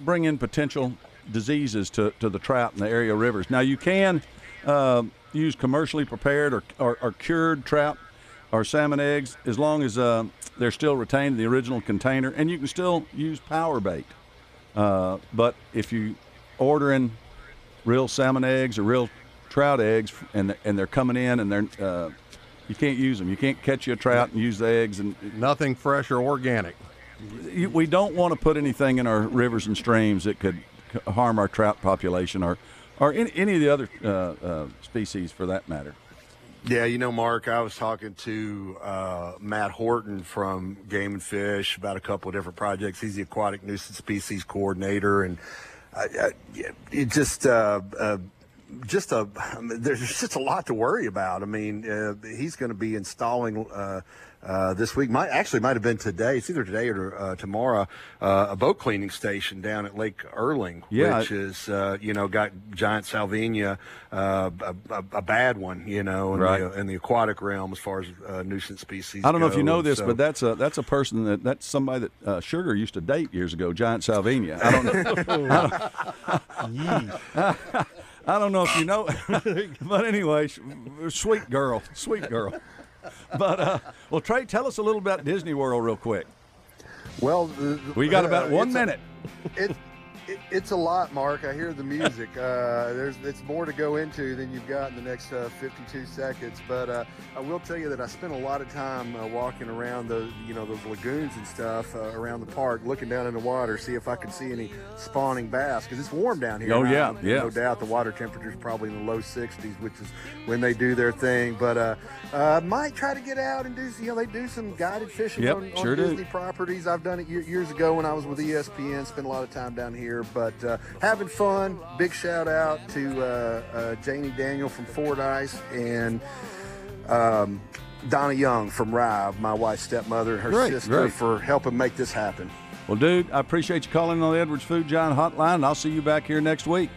bring in potential diseases to, to the trout in the area rivers. Now, you can uh, use commercially prepared or, or, or cured trout or salmon eggs as long as uh, they're still retained in the original container, and you can still use power bait. Uh, but if you ordering real salmon eggs or real trout eggs, and and they're coming in and they're uh, you can't use them. You can't catch you a trout and use the eggs and nothing fresh or organic. We don't want to put anything in our rivers and streams that could harm our trout population or or any, any of the other uh, uh, species for that matter. Yeah, you know, Mark, I was talking to uh, Matt Horton from Game and Fish about a couple of different projects. He's the aquatic nuisance species coordinator, and I, I, it just uh, uh, just a there's [LAUGHS] just a lot to worry about. I mean, uh, he's going to be installing. Uh, uh, this week. Might actually might have been today. It's either today or uh, tomorrow. Uh, a boat cleaning station down at Lake Erling, Yeah. which is uh, you know got giant salvinia, uh, a, a, a bad one, you know, in, Right. the, in the aquatic realm as far as uh, nuisance species. I don't know if you know this, so- but that's a that's a person that that's somebody that uh, Sugar used to date years ago, Giant Salvinia. I don't know. [LAUGHS] [LAUGHS] I don't, I don't know if you know, [LAUGHS] but anyway, sweet girl, sweet girl. But uh, well, Trey, tell us a little about Disney World real quick. Well, We got about uh, one a- minute. it, it, it's a lot, Mark. I hear the music. [LAUGHS] Uh, there's it's more to go into than you've got in the next uh, 52 seconds. But uh, I will tell you that I spent a lot of time uh, walking around those, you know, those lagoons and stuff uh, around the park, looking down in the water, see if I could see any spawning bass because it's warm down here. Oh, yeah, yeah. No doubt the water temperature is probably in the low 60s, which is when they do their thing. But uh, uh, might try to get out and do, you know, they do some guided fishing Yep, on, on sure do. Disney properties. I've done it years ago when I was with ESPN. Spent a lot of time down here, but uh, having fun. Big shout out to uh, uh, Janie Daniel from Fordyce and um, Donna Young from Rive, my wife's stepmother and her Great, sister, great. for helping make this happen. Well, dude, I appreciate you calling on the Edwards Food Giant Hotline. and I'll see you back here next week.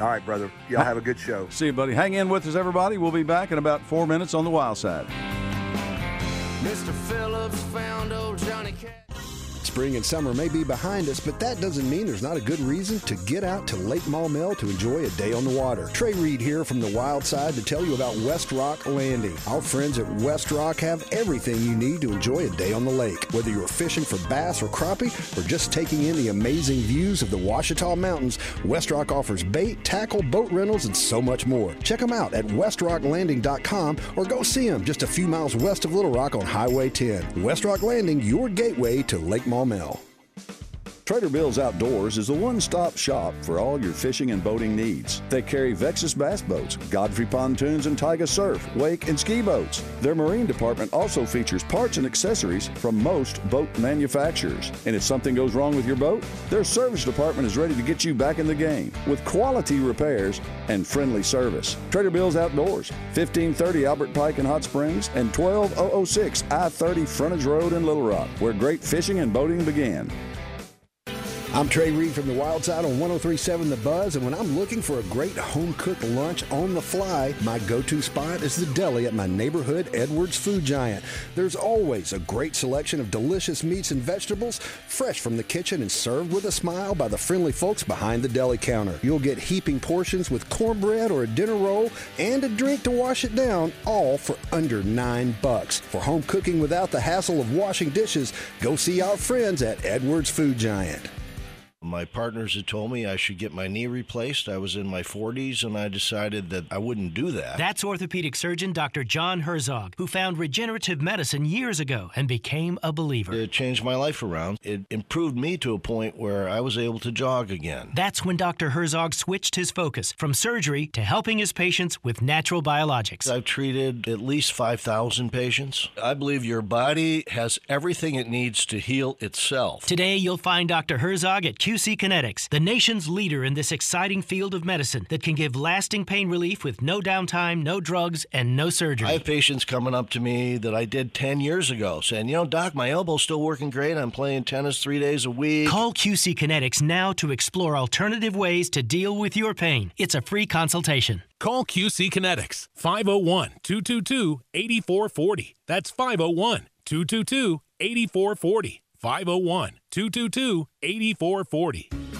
All right, brother. Y'all have a good show. See you, buddy. Hang in with us, everybody. We'll be back in about four minutes on the Wild Side. Mr. Phillips found old Johnny Cash. Spring and summer may be behind us, but that doesn't mean there's not a good reason to get out to Lake Maumelle to enjoy a day on the water. Trey Reid here from the Wild Side to tell you about West Rock Landing. Our friends at West Rock have everything you need to enjoy a day on the lake. Whether you're fishing for bass or crappie or just taking in the amazing views of the Ouachita Mountains, West Rock offers bait, tackle, boat rentals, and so much more. Check them out at westrocklanding.com or go see them just a few miles west of Little Rock on Highway 10. West Rock Landing, your gateway to Lake Maumelle. Mill. Trader Bill's Outdoors is the one stop shop for all your fishing and boating needs. They carry Vexus bass boats, Godfrey pontoons, and Taiga surf, wake, and ski boats. Their marine department also features parts and accessories from most boat manufacturers. And if something goes wrong with your boat, their service department is ready to get you back in the game with quality repairs and friendly service. Trader Bill's Outdoors, 1530 Albert Pike in Hot Springs, and 12006 I 30 Frontage Road in Little Rock, where great fishing and boating began. I'm Trey Reid from the Wild Side on 1037 The Buzz, and when I'm looking for a great home cooked lunch on the fly, my go to spot is the deli at my neighborhood Edwards Food Giant. There's always a great selection of delicious meats and vegetables, fresh from the kitchen and served with a smile by the friendly folks behind the deli counter. You'll get heaping portions with cornbread or a dinner roll and a drink to wash it down, all for under nine bucks. For home cooking without the hassle of washing dishes, go see our friends at Edwards Food Giant. My partners had told me I should get my knee replaced. I was in my 40s and I decided that I wouldn't do that. That's orthopedic surgeon Dr. John Herzog, who found regenerative medicine years ago and became a believer. It changed my life around. It improved me to a point where I was able to jog again. That's when Dr. Herzog switched his focus from surgery to helping his patients with natural biologics. I've treated at least 5,000 patients. I believe your body has everything it needs to heal itself. Today, you'll find Dr. Herzog at QC Kinetics, the nation's leader in this exciting field of medicine that can give lasting pain relief with no downtime, no drugs, and no surgery. I have patients coming up to me that I did 10 years ago saying, you know, doc, my elbow's still working great. I'm playing tennis three days a week. Call QC Kinetics now to explore alternative ways to deal with your pain. It's a free consultation. Call QC Kinetics 501 222 8440. That's 501 222 8440. 501 222 8440.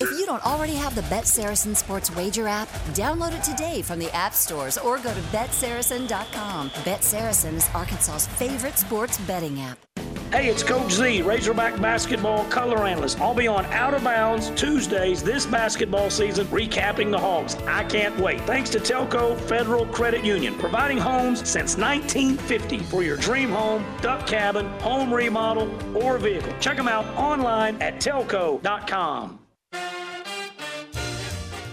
If you don't already have the Bet Saracen Sports Wager app, download it today from the app stores or go to betsaracen.com. Bet Saracen is Arkansas's favorite sports betting app. Hey, it's Coach Z, Razorback basketball color analyst. I'll be on Out of Bounds Tuesdays this basketball season, recapping the Hogs. I can't wait. Thanks to TELCOE Federal Credit Union, providing homes since 1950 for your dream home, duck cabin, home remodel, or vehicle. Check them out online at telcoe.com.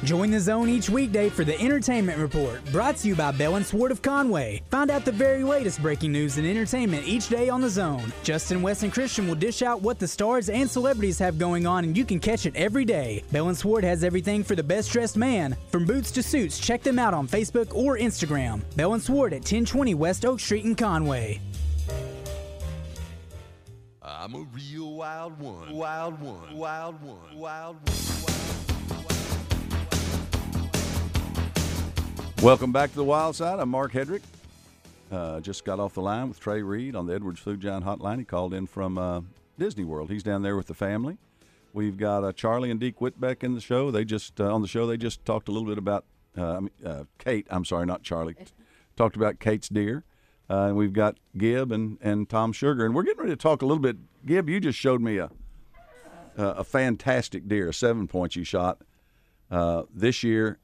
Join the zone each weekday for the Entertainment Report, brought to you by Bell and Sword of Conway. Find out the very latest breaking news and entertainment each day on the zone. Justin, Wes, and Christian will dish out what the stars and celebrities have going on, and you can catch it every day. Bell and Sword has everything for the best dressed man. From boots to suits, check them out on Facebook or Instagram. Bell and Sword at 1020 West Oak Street in Conway. I'm a real wild one. Wild one. Wild one. Wild one. Welcome back to the Wild Side. I'm Mark Hedrick. Uh, just got off the line with Trey Reid on the Edwards Food Giant Hotline. He called in from uh, Disney World. He's down there with the family. We've got uh, Charlie and Deke Whitbeck in the show. They just uh, on the show. They just talked a little bit about uh, uh, Kate. I'm sorry, not Charlie. [LAUGHS] talked about Kate's deer. Uh, and we've got Gib and, and Tom Sugar, and we're getting ready to talk a little bit. Gib, you just showed me a a, a fantastic deer, a seven points you shot uh, this year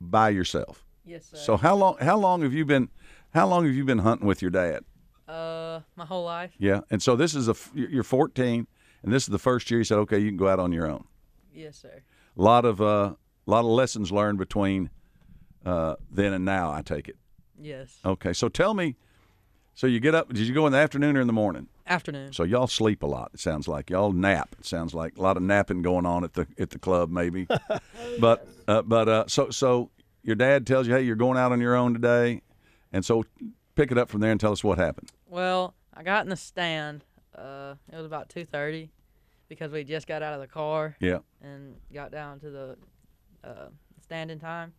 by yourself. Yes, sir. So how long how long have you been how long have you been hunting with your dad? Uh, my whole life. Yeah, and so this is a you're 14, and this is the first year you said, okay, you can go out on your own. Yes, sir. A lot of uh, lot of lessons learned between uh, then and now. I take it. Yes. Okay, so tell me. So you get up? Did you go in the afternoon or in the morning? Afternoon. So y'all sleep a lot. It sounds like y'all nap. It sounds like a lot of napping going on at the at the club, maybe. [LAUGHS] but uh, but uh, so so your dad tells you, hey, you're going out on your own today, and so pick it up from there and tell us what happened. Well, I got in the stand. Uh, it was about two thirty, because we just got out of the car. Yeah. And got down to the uh, stand in time,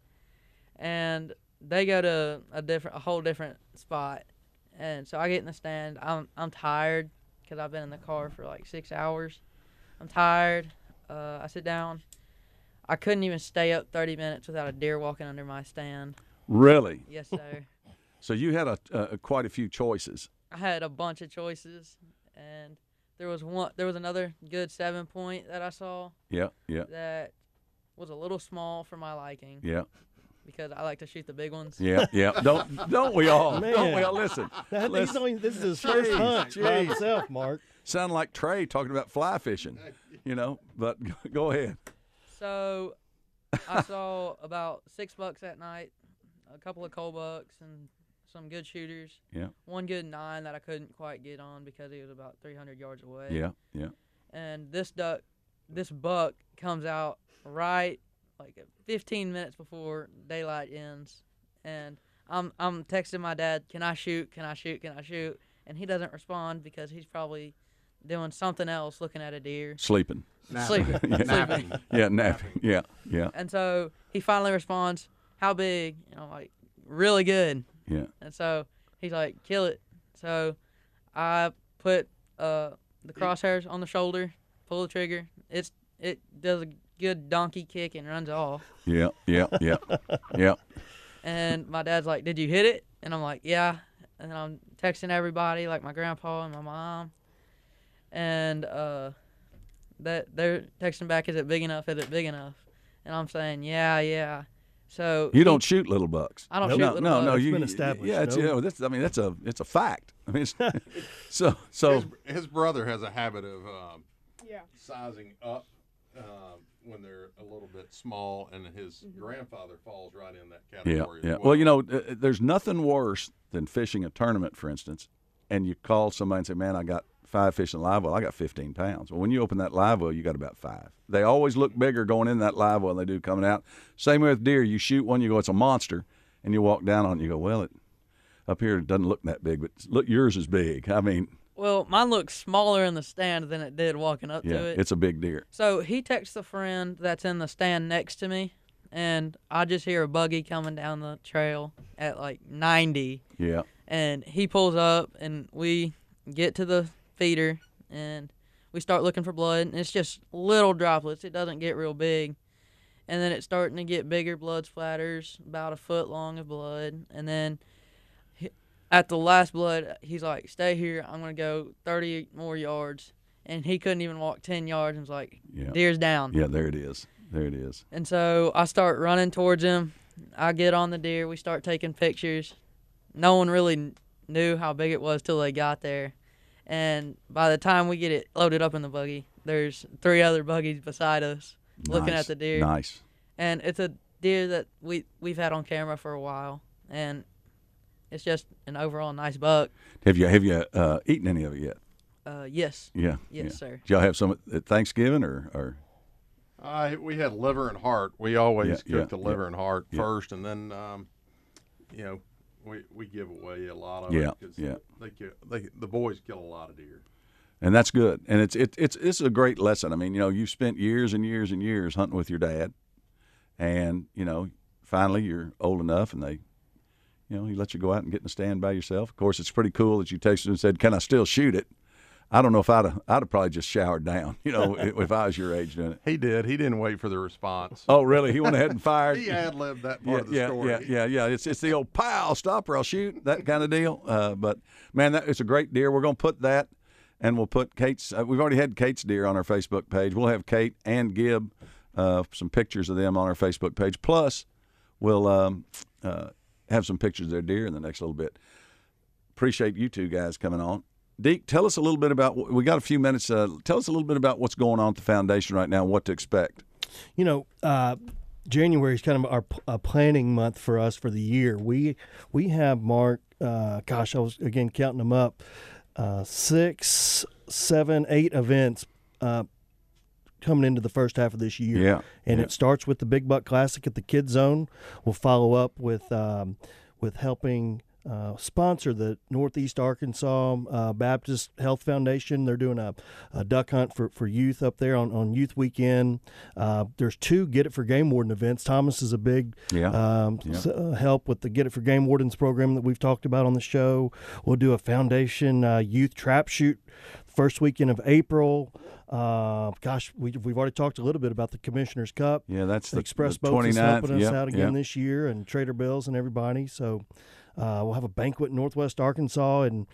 and they go to a different, a whole different spot, and so I get in the stand. I'm I'm tired because I've been in the car for like six hours. I'm tired. Uh, I sit down. I couldn't even stay up 30 minutes without a deer walking under my stand. Really? Yes, sir. [LAUGHS] So you had a, a quite a few choices. I had a bunch of choices, and there was one. There was another good seven point that I saw. Yeah, yeah. That was a little small for my liking. Yeah. Because I like to shoot the big ones. Yeah, yeah. [LAUGHS] Don't don't we all? Man. Don't we all listen? [LAUGHS] That- listen. only- this is his first hunt by himself, Mark. Sound like Trey talking about fly fishing, you know? But go ahead. So I [LAUGHS] saw about six bucks that night, a couple of cold bucks, and some good shooters. Yeah. One good nine that I couldn't quite get on because he was about 300 yards away. Yeah, yeah. And this duck, this buck comes out right like uh, 15 minutes before daylight ends, and I'm I'm texting my dad, "Can I shoot? Can I shoot? Can I shoot?" And he doesn't respond because he's probably doing something else, looking at a deer. Sleeping. Sleeping. [LAUGHS] yeah. Sleeping. Yeah, napping. Yeah, yeah. And so he finally responds, "How big?" And I'm like, "Really good." Yeah. And so he's like, "Kill it." So I put uh, the crosshairs on the shoulder, pull the trigger. It's it does a good donkey kick and runs off. Yeah, yeah, yeah, yeah. And my dad's like, "Did you hit it?" And I'm like, "Yeah." And I'm texting everybody, like my grandpa and my mom, and uh, that they're texting back, "Is it big enough? Is it big enough?" And I'm saying, "Yeah, yeah." So You don't shoot little bucks. I don't no, shoot no, little no, no. bucks. You, It's been established, Yeah, it's, no. you know, that's, I mean, that's a it's a fact. [LAUGHS] I mean, it's, [LAUGHS] so so his, his brother has a habit of um, sizing up uh, when they're a little bit small, and his grandfather falls right in that category. yeah. As Well, you know, uh, there's nothing worse than fishing a tournament, for instance, and you call somebody and say, "Man, I got five fish in live well. I got 15 pounds." Well, when you open that live well, you got about five. They always look bigger going in that live well than they do coming out. Same with deer. You shoot one, you go, "It's a monster," and you walk down on it, you go, "Well, it up here it doesn't look that big, but look, yours is big." I mean, Well, mine looks smaller in the stand than it did walking up yeah, to it. it's a big deer. So he texts a friend that's in the stand next to me, and I just hear a buggy coming down the trail at like 90. Yeah. And he pulls up, and we get to the feeder, and we start looking for blood. And it's just little droplets. It doesn't get real big. And then it's starting to get bigger blood splatters, about a foot long of blood. And then at the last blood, he's like, "Stay here. I'm gonna go 30 more yards," and he couldn't even walk 10 yards. And was like, Yeah. "Deer's down." Yeah, there it is. There it is. And so I start running towards him. I get on the deer. We start taking pictures. No one really knew how big it was till they got there. And by the time we get it loaded up in the buggy, there's three other buggies beside us looking Nice. at the deer. Nice. And it's a deer that we we've had on camera for a while, and it's just an overall nice buck. Have you have you uh, eaten any of it yet? Uh, yes. Yeah. Yes, yeah. sir. Did y'all have some at Thanksgiving or or? Uh, we had liver and heart. We always Yeah, cook yeah, the liver yeah, and heart yeah. first, and then um, you know we we give away a lot of Yeah, it yeah. they, kill, they the boys kill a lot of deer. and that's good. And it's it, it's it's a great lesson. I mean, you know, you've spent years and years and years hunting with your dad, and you know, finally you're old enough, and they, you know, he lets you go out and get in the stand by yourself. Of course, it's pretty cool that you texted and said, "Can I still shoot it?" I don't know if I'd have, I'd have probably just showered down, [LAUGHS] you know, if I was your age doing it. He did. He didn't wait for the response. Oh, really? He went ahead and fired. [LAUGHS] he ad libbed that yeah, part of the yeah, story. Yeah, yeah, yeah. It's it's the old pow, stop or I'll shoot that kind of deal. Uh, but man, that it's a great deer. We're gonna put that, and we'll put Kate's. Uh, we've already had Kate's deer on our Facebook page. We'll have Kate and Gib, uh, some pictures of them on our Facebook page. Plus, we'll um, uh, have some pictures of their deer in the next little bit. Appreciate you two guys coming on. Deke, tell us a little bit about. We got a few minutes. Uh, tell us a little bit about what's going on at the foundation right now and what to expect. You know, uh, January is kind of our p- uh, planning month for us for the year. We we have Mark. Uh, gosh, I was again counting them up. Uh, six, seven, eight events uh, coming into the first half of this year. Yeah, and yeah. it starts with the Big Buck Classic at the Kid Zone. We'll follow up with um, with helping. Uh, sponsor the Northeast Arkansas uh, Baptist Health Foundation. They're doing a, a duck hunt for, for youth up there on, on Youth Weekend. Uh, there's two Gear Up for Game Warden events. Thomas is a big Yeah. um, Yeah. s- uh, help with the Gear Up for Game Wardens program that we've talked about on the show. We'll do a foundation uh, youth trap shoot first weekend of April. Uh, gosh, we, we've already talked a little bit about the Commissioner's Cup. Yeah, that's the- Xpress the Boats is 29th. helping us Yep, out again yep. this year, and Trader Bills and everybody. So uh, we'll have a banquet in Northwest Arkansas in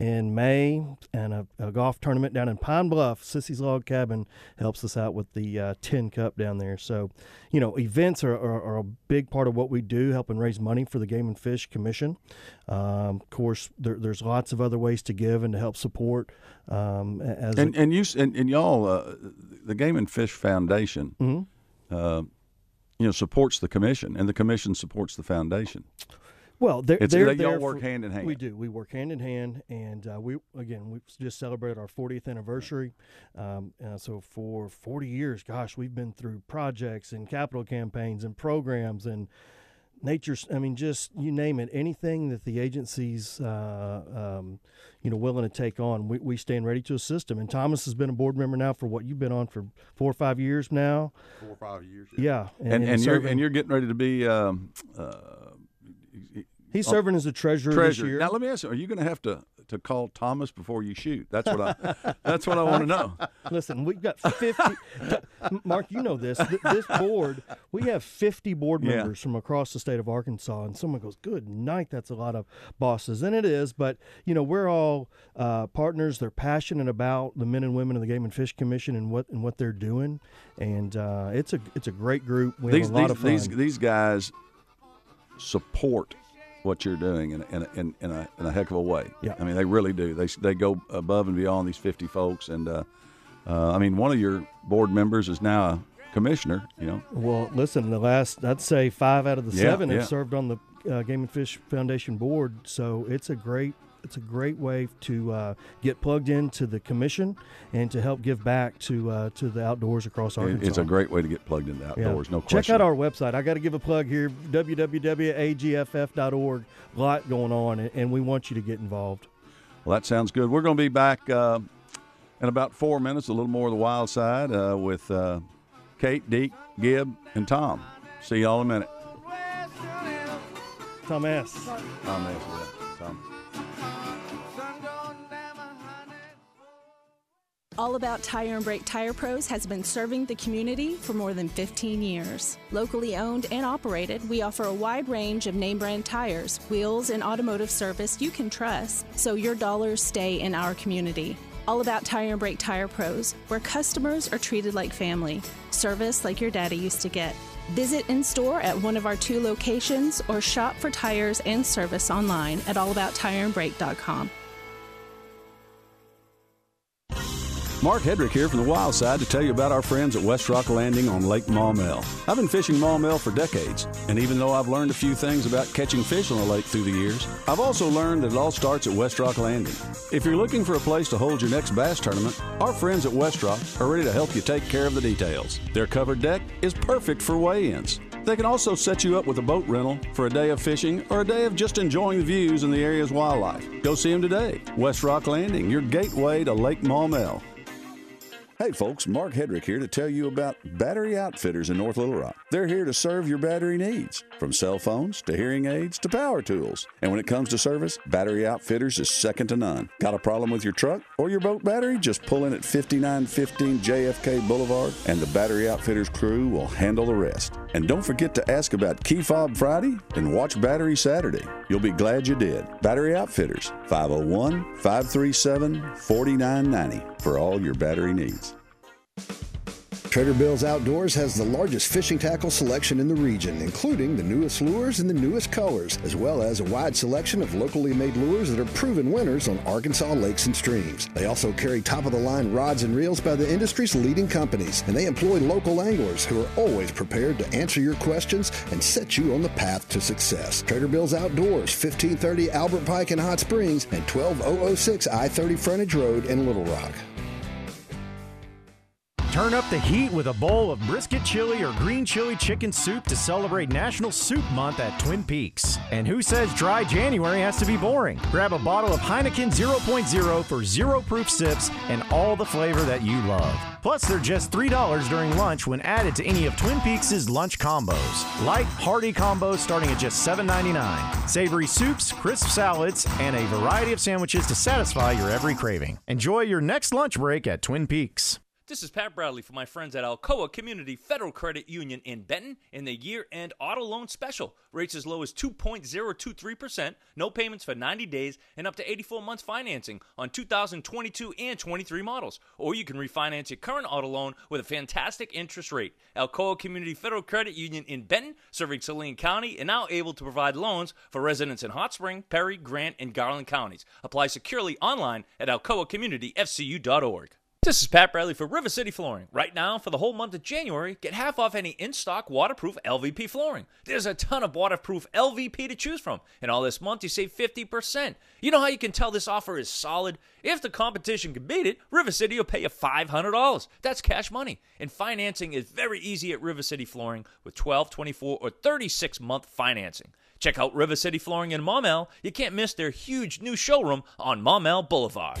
in May, and a, a golf tournament down in Pine Bluff. Sissy's Log Cabin helps us out with the uh, Tin Cup down there. So, you know, events are, are, are a big part of what we do, helping raise money for the Game and Fish Commission. Um, of course, there, there's lots of other ways to give and to help support. Um, as and a, and you and, and y'all, uh, the Game and Fish Foundation, Mm-hmm. uh, you know, supports the commission, and the commission supports the foundation. Well, they're, It's- they're they- y'all work for- hand in hand. We do. We work hand in hand, and uh, we again we just celebrated our 40th anniversary. Um, so for 40 years, gosh, we've been through projects and capital campaigns and programs and nature's. I mean, just you name it, anything that the agency's uh, um, you know willing to take on, we, we stand ready to assist them. And Thomas has been a board member now for what you've been on for four or five years now. Four or five years. Yeah, And and, you're and you're getting ready to be. Um, uh, He's oh, serving as the treasurer this treasurer. year. Now let me ask you: Are you going to have to to call Thomas before you shoot? That's what I. [LAUGHS] that's what I want to know. Listen, we've got 50. [LAUGHS] Mark, you know this. Th- This board, we have 50 board Yeah. members from across the state of Arkansas. And someone goes, Good night, that's a lot of bosses. And it is, but, you know, we're all uh, partners. They're passionate about the men and women of the Game and Fish Commission and what and what they're doing. And uh, it's a it's a great group. We these have a lot these, of fun. these these guys support what you're doing in a, in a, in, in a, in a heck of a way. Yeah. I mean, they really do. They they go above and beyond these 50 folks, and uh, uh, I mean, one of your board members is now a commissioner. You know, Well, listen, the last I'd say five out of the Yeah, seven have yeah. served on the uh, Game and Fish Foundation board, so it's a great it's a great way to uh, get plugged into the commission and to help give back to uh, to the outdoors across Arkansas. it's a great way to get plugged into Yeah. outdoors. No question. Check out our website. I got to give a plug here: www.agff.org. A lot going on, and- and we want you to get involved. Well, that sounds good. We're going to be back uh, in about four minutes, a little more of the wild side uh, with uh, Kate, Deke, Gib, and Tom. See y'all in a minute. Tom S. Tom S. yeah. Tom. All About Tire and Brake Tire Pros has been serving the community for more than 15 years. Locally owned and operated, we offer a wide range of name brand tires, wheels, and automotive service you can trust so your dollars stay in our community. All About Tire and Brake Tire Pros, where customers are treated like family, service like your daddy used to get. Visit in store at one of our two locations or shop for tires and service online at allabouttireandbrake.com. Mark Hedrick here from the Wild Side to tell you about our friends at West Rock Landing on Lake Maumelle. I've been fishing Maumelle for decades, and even though I've learned a few things about catching fish on the lake through the years, I've also learned that it all starts at West Rock Landing. If you're looking for a place to hold your next bass tournament, our friends at West Rock are ready to help you take care of the details. Their covered deck is perfect for weigh-ins. They can also set you up with a boat rental for a day of fishing or a day of just enjoying the views and the area's wildlife. Go see them today. West Rock Landing, your gateway to Lake Maumelle. Hey folks, Mark Hedrick here to tell you about Battery Outfitters in North Little Rock. They're here to serve your battery needs, from cell phones to hearing aids to power tools. And when it comes to service, Battery Outfitters is second to none. Got a problem with your truck or your boat battery? Just pull in at 5915 JFK Boulevard and the Battery Outfitters crew will handle the rest. And don't forget to ask about Key Fob Friday and watch Battery Saturday. You'll be glad you did. Battery Outfitters, 501 537 4990 for all your battery needs. Trader Bill's Outdoors has the largest fishing tackle selection in the region, including the newest lures and the newest colors, as well as a wide selection of locally made lures that are proven winners on Arkansas lakes and streams. They also carry top of the line rods and reels by the industry's leading companies, and they employ local anglers who are always prepared to answer your questions and set you on the path to success. Trader Bill's Outdoors, 1530 Albert Pike in Hot Springs and 12006 I 30 Frontage Road in Little Rock. Turn up the heat with a bowl of brisket chili or green chili chicken soup to celebrate National Soup Month at Twin Peaks. And who says dry January has to be boring? Grab a bottle of Heineken 0.0 for zero proof sips and all the flavor that you love. Plus, they're just $3 during lunch when added to any of Twin Peaks' lunch combos. Light, hearty combos starting at just $7.99. Savory soups, crisp salads, and a variety of sandwiches to satisfy your every craving. Enjoy your next lunch break at Twin Peaks. This is Pat Bradley for my friends at Alcoa Community Federal Credit Union in Benton in the year end auto loan special. Rates as low as 2.023%, no payments for 90 days, and up to 84 months financing on 2022 and 23 models. Or you can refinance your current auto loan with a fantastic interest rate. Alcoa Community Federal Credit Union in Benton, serving Saline County, and now able to provide loans for residents in Hot Spring, Perry, Grant, and Garland counties. Apply securely online at alcoacommunityfcu.org. This is Pat Bradley for River City Flooring. Right now, for the whole month of January, get half off any in stock waterproof LVP flooring. There's a ton of waterproof LVP to choose from, and all this month you save 50%. You know how you can tell this offer is solid? If the competition can beat it, River City will pay you $500. That's cash money. And financing is very easy at River City Flooring with 12, 24, or 36 month financing. Check out River City Flooring in Maumelle. You can't miss their huge new showroom on Maumelle Boulevard.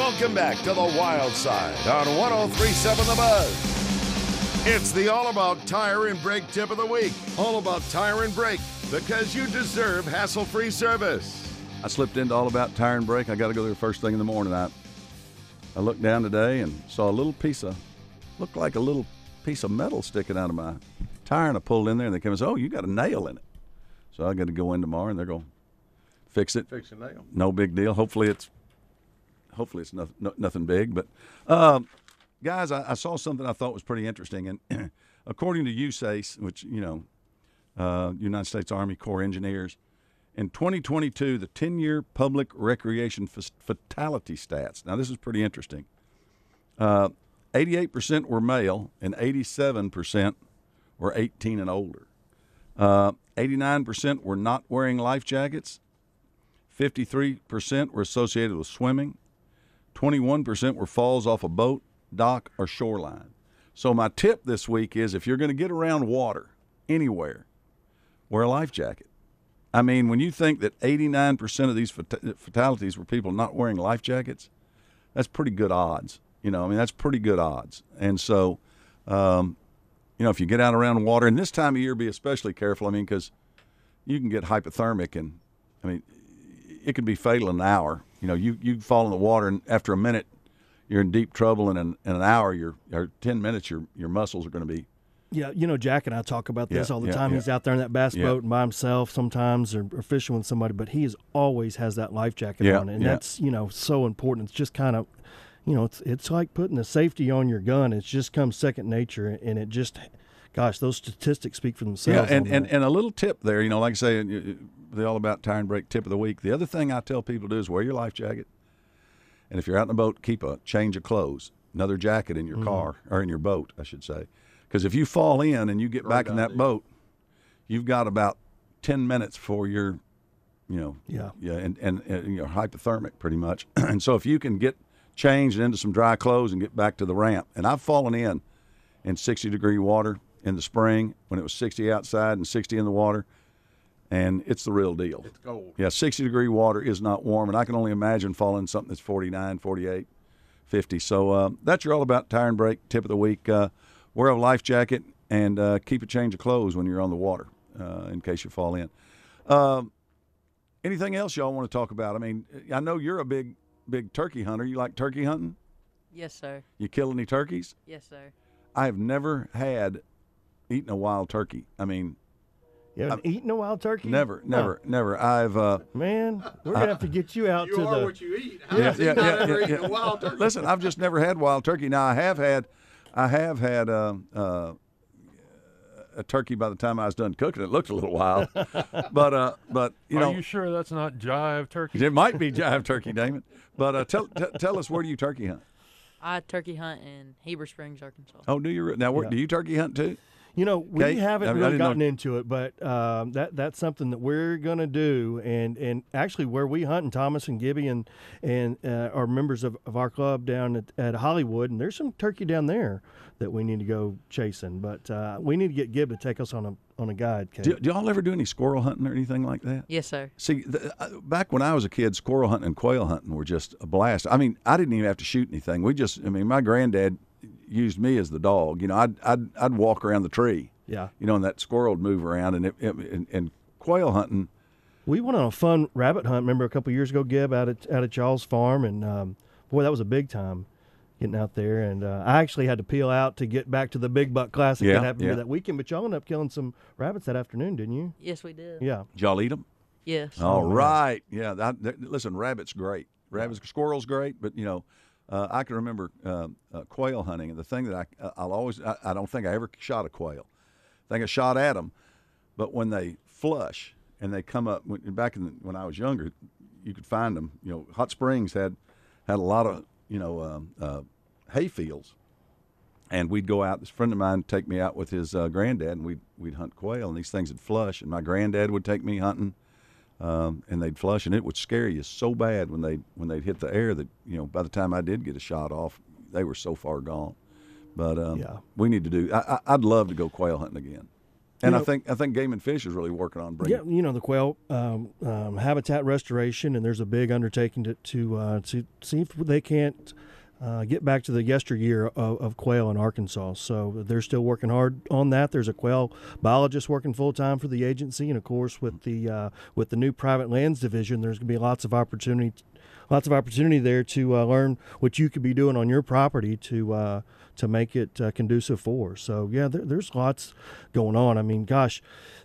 Welcome back to the Wild Side on 1037 The Buzz. It's the All About Tire and Brake tip of the week. All about tire and brake because you deserve hassle free service. I slipped into All About Tire and Brake. I got to go there first thing in the morning. I, I looked down today and saw a little piece of, looked like a little piece of metal sticking out of my tire, and I pulled in there, and they came and said, "Oh, you got a nail in it." So I got to go in tomorrow, and they're going to fix it. Fix a nail. No big deal. Hopefully it's, hopefully it's nothing, no, nothing big. But um, guys, I, I saw something I thought was pretty interesting, and [CLEARS THROAT] according to USACE, which you know, uh, United States Army Corps Engineers, in 2022, the 10-year public recreation fatality stats. Now, this is pretty interesting. Uh, 88% were male, and 87% were 18 and older. Uh, 89% were not wearing life jackets. 53% were associated with swimming. 21% were falls off a boat, dock, or shoreline. So my tip this week is if you're going to get around water anywhere, wear a life jacket. I mean, when you think that 89% of these fatalities were people not wearing life jackets, that's pretty good odds. You know, I mean, that's pretty good odds. And so, um, you know, if you get out around water, and this time of year, be especially careful. I mean, because you can get hypothermic, and I mean, it could be fatal in an hour. You know, you you fall in the water, and after a minute, you're in deep trouble. And in, in an hour, you're or ten minutes, your your muscles are going to be Yeah, you know, Jack and I talk about this Yeah, all the yeah, time. yeah. He's out there in that bass boat and by himself sometimes, or, or fishing with somebody, but he is always has that life jacket on, and that's you know so important. It's just kind of, you know, it's it's like putting the safety on your gun. It's just comes second nature, and it just, gosh, those statistics speak for themselves. Yeah, and, and, and a little tip there, you know, like I say, y- the all about tire and brake tip of the week. The other thing I tell people to do is wear your life jacket, and if you're out in a boat, keep a change of clothes, another jacket in your Mm-hmm. Mhm. car or in your boat, I should say, because if you fall in and you get back in that boat, you've got about ten minutes for you're, you know, Yeah. yeah, and and, and you're hypothermic pretty much, [CLEARS THROAT] and so if you can get changed into some dry clothes and get back to the ramp, and I've fallen in in 60 degree water in the spring when it was 60 outside and 60 in the water and it's the real deal it's cold. yeah 60 degree water is not warm and i can only imagine falling in something that's 49 48 50 so uh, that's your all about tire and brake tip of the week uh, wear a life jacket and uh, keep a change of clothes when you're on the water uh, in case you fall in um, anything else y'all want to talk about i mean i know you're a big big turkey hunter you like turkey hunting Yes, sir. you kill any turkeys Yes, sir. I have never had eaten a wild turkey. I mean, you haven't eaten a wild turkey? never, No. never, never. I've uh, Man, we're gonna have to get you out You to are the. what you eat. How yeah, yeah, yeah, yeah, yeah. a wild turkey? Listen, I've just never had wild turkey. Now I have had, I have had uh, uh, a turkey by the time I was done cooking. It looked a little wild, [LAUGHS] but uh, but you Are know, you sure that's not jive turkey? it might be jive turkey, Damon. But uh, tell t- tell us where do you turkey hunt? I turkey hunt in Heber Springs, Arkansas. Oh, do you re- now? Where, Yeah. Do you turkey hunt too? You know, we Kate? haven't I mean, really didn't know- gotten into it, but um, that that's something that we're gonna do. And and actually, where we hunt and Thomas and Gibby and and uh, are members of, of our club down at, at Hollywood, and there's some turkey down there that we need to go chasing. But uh, we need to get Gib to take us on a on a guide. Kate. Do, do y'all ever do any squirrel hunting or anything like that? Yes, sir. See, the, uh, back when I was a kid, squirrel hunting and quail hunting were just a blast. I mean, I didn't even have to shoot anything. We just, I mean, my granddad used me as the dog. You know, I'd I'd, I'd walk around the tree. Yeah. You know, and that squirrel would move around, and it, it and, and quail hunting. We went on a fun rabbit hunt. Remember a couple years ago, Gib, out at out at Charles Farm, and um, boy, that was a big time getting out there. And uh, I actually had to peel out to get back to the Big Buck Classic Yeah, that happened here yeah. that weekend. But y'all ended up killing some rabbits that afternoon, didn't you? Yes, we did. Yeah. Did y'all eat them? Yes. All Oh, man. Yeah. That, that- listen, rabbit's great. Rabbits, squirrel's great, but you know, uh, I can remember uh, uh, quail hunting, and the thing that I uh, I'll always I, I don't think I ever shot a quail. I think I shot at them, but when they flush and they come up when, back in the, when I was younger, you could find them. You know, Hot Springs had had a lot of you know um, uh, hay fields, and we'd go out. This friend of mine take me out with his uh, granddad, and we'd we'd hunt quail, and these things would flush, and my granddad would take me hunting, um, and they'd flush, and it would scare you so bad when they when they'd hit the air that you know by the time I did get a shot off, they were so far gone. But um, Yeah. we need to do. I, I'd love to go quail hunting again, and You I think I think Game and Fish is really working on bringing. Yeah, you know the quail um, um, habitat restoration, and there's a big undertaking to to uh, to see if they can't uh, get back to the yesteryear of, of quail in Arkansas. So they're still working hard on that. There's a quail biologist working full time for the agency, and of course with the uh, with the new private lands division, there's going to be lots of opportunity. Lots of opportunity there to uh, learn what you could be doing on your property to uh, to make it uh, conducive for. So yeah, there, there's lots going on. I mean, gosh,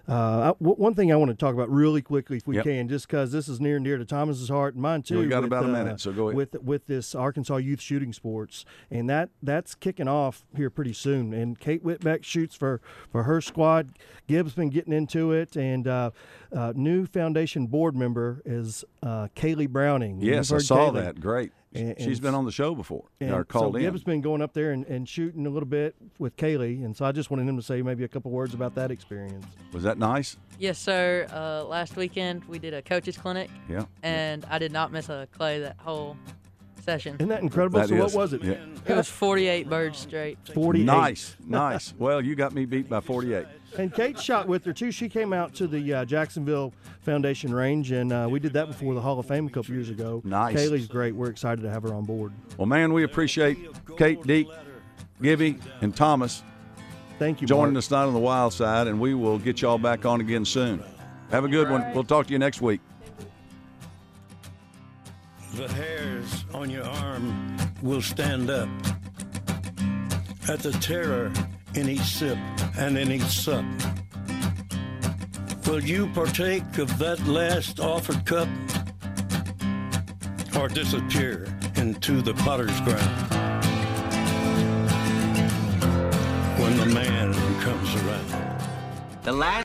uh, I- w- one thing I want to talk about really quickly, if we Yep. can, just because this is near and dear to Thomas's heart and mine too. We got with, about a uh, minute, so go ahead. With with this Arkansas youth shooting sports, and that that's kicking off here pretty soon. And Kate Whitbeck shoots for for her squad. Gibbs been getting into it, and uh, uh, new foundation board member is uh, Kaylee Browning. Yes, I saw Kaylee. that. Great. And- She's and been on the show before. and or called so in. Gibbs been going up there and, and shooting a little bit with Kaylee, and so I just wanted him to say maybe a couple words about that experience. Was that nice? Yes, sir. Uh, last weekend we did a coaches clinic. Yeah. And I did not miss a clay that whole session. Isn't that incredible? That so what was it? Yeah. It was 48 birds straight. 48. Nice, nice. Well, you got me beat by 48. And Kate shot with her too. She came out to the uh, Jacksonville Foundation Range, and uh, we did that before the Hall of Fame a couple years ago. Nice. Kaylee's great. We're excited to have her on board. Well, man, we appreciate Kate, Deke, Gibby, and Thomas. Thank you. Joining Mark. us tonight on the Wild Side, and we will get y'all back on again soon. Have a good one. We'll talk to you next week. The hairs on your arm will stand up at the terror in each sip and in each sup. Will you partake of that last offered cup or disappear into the potter's ground when the man comes around? The last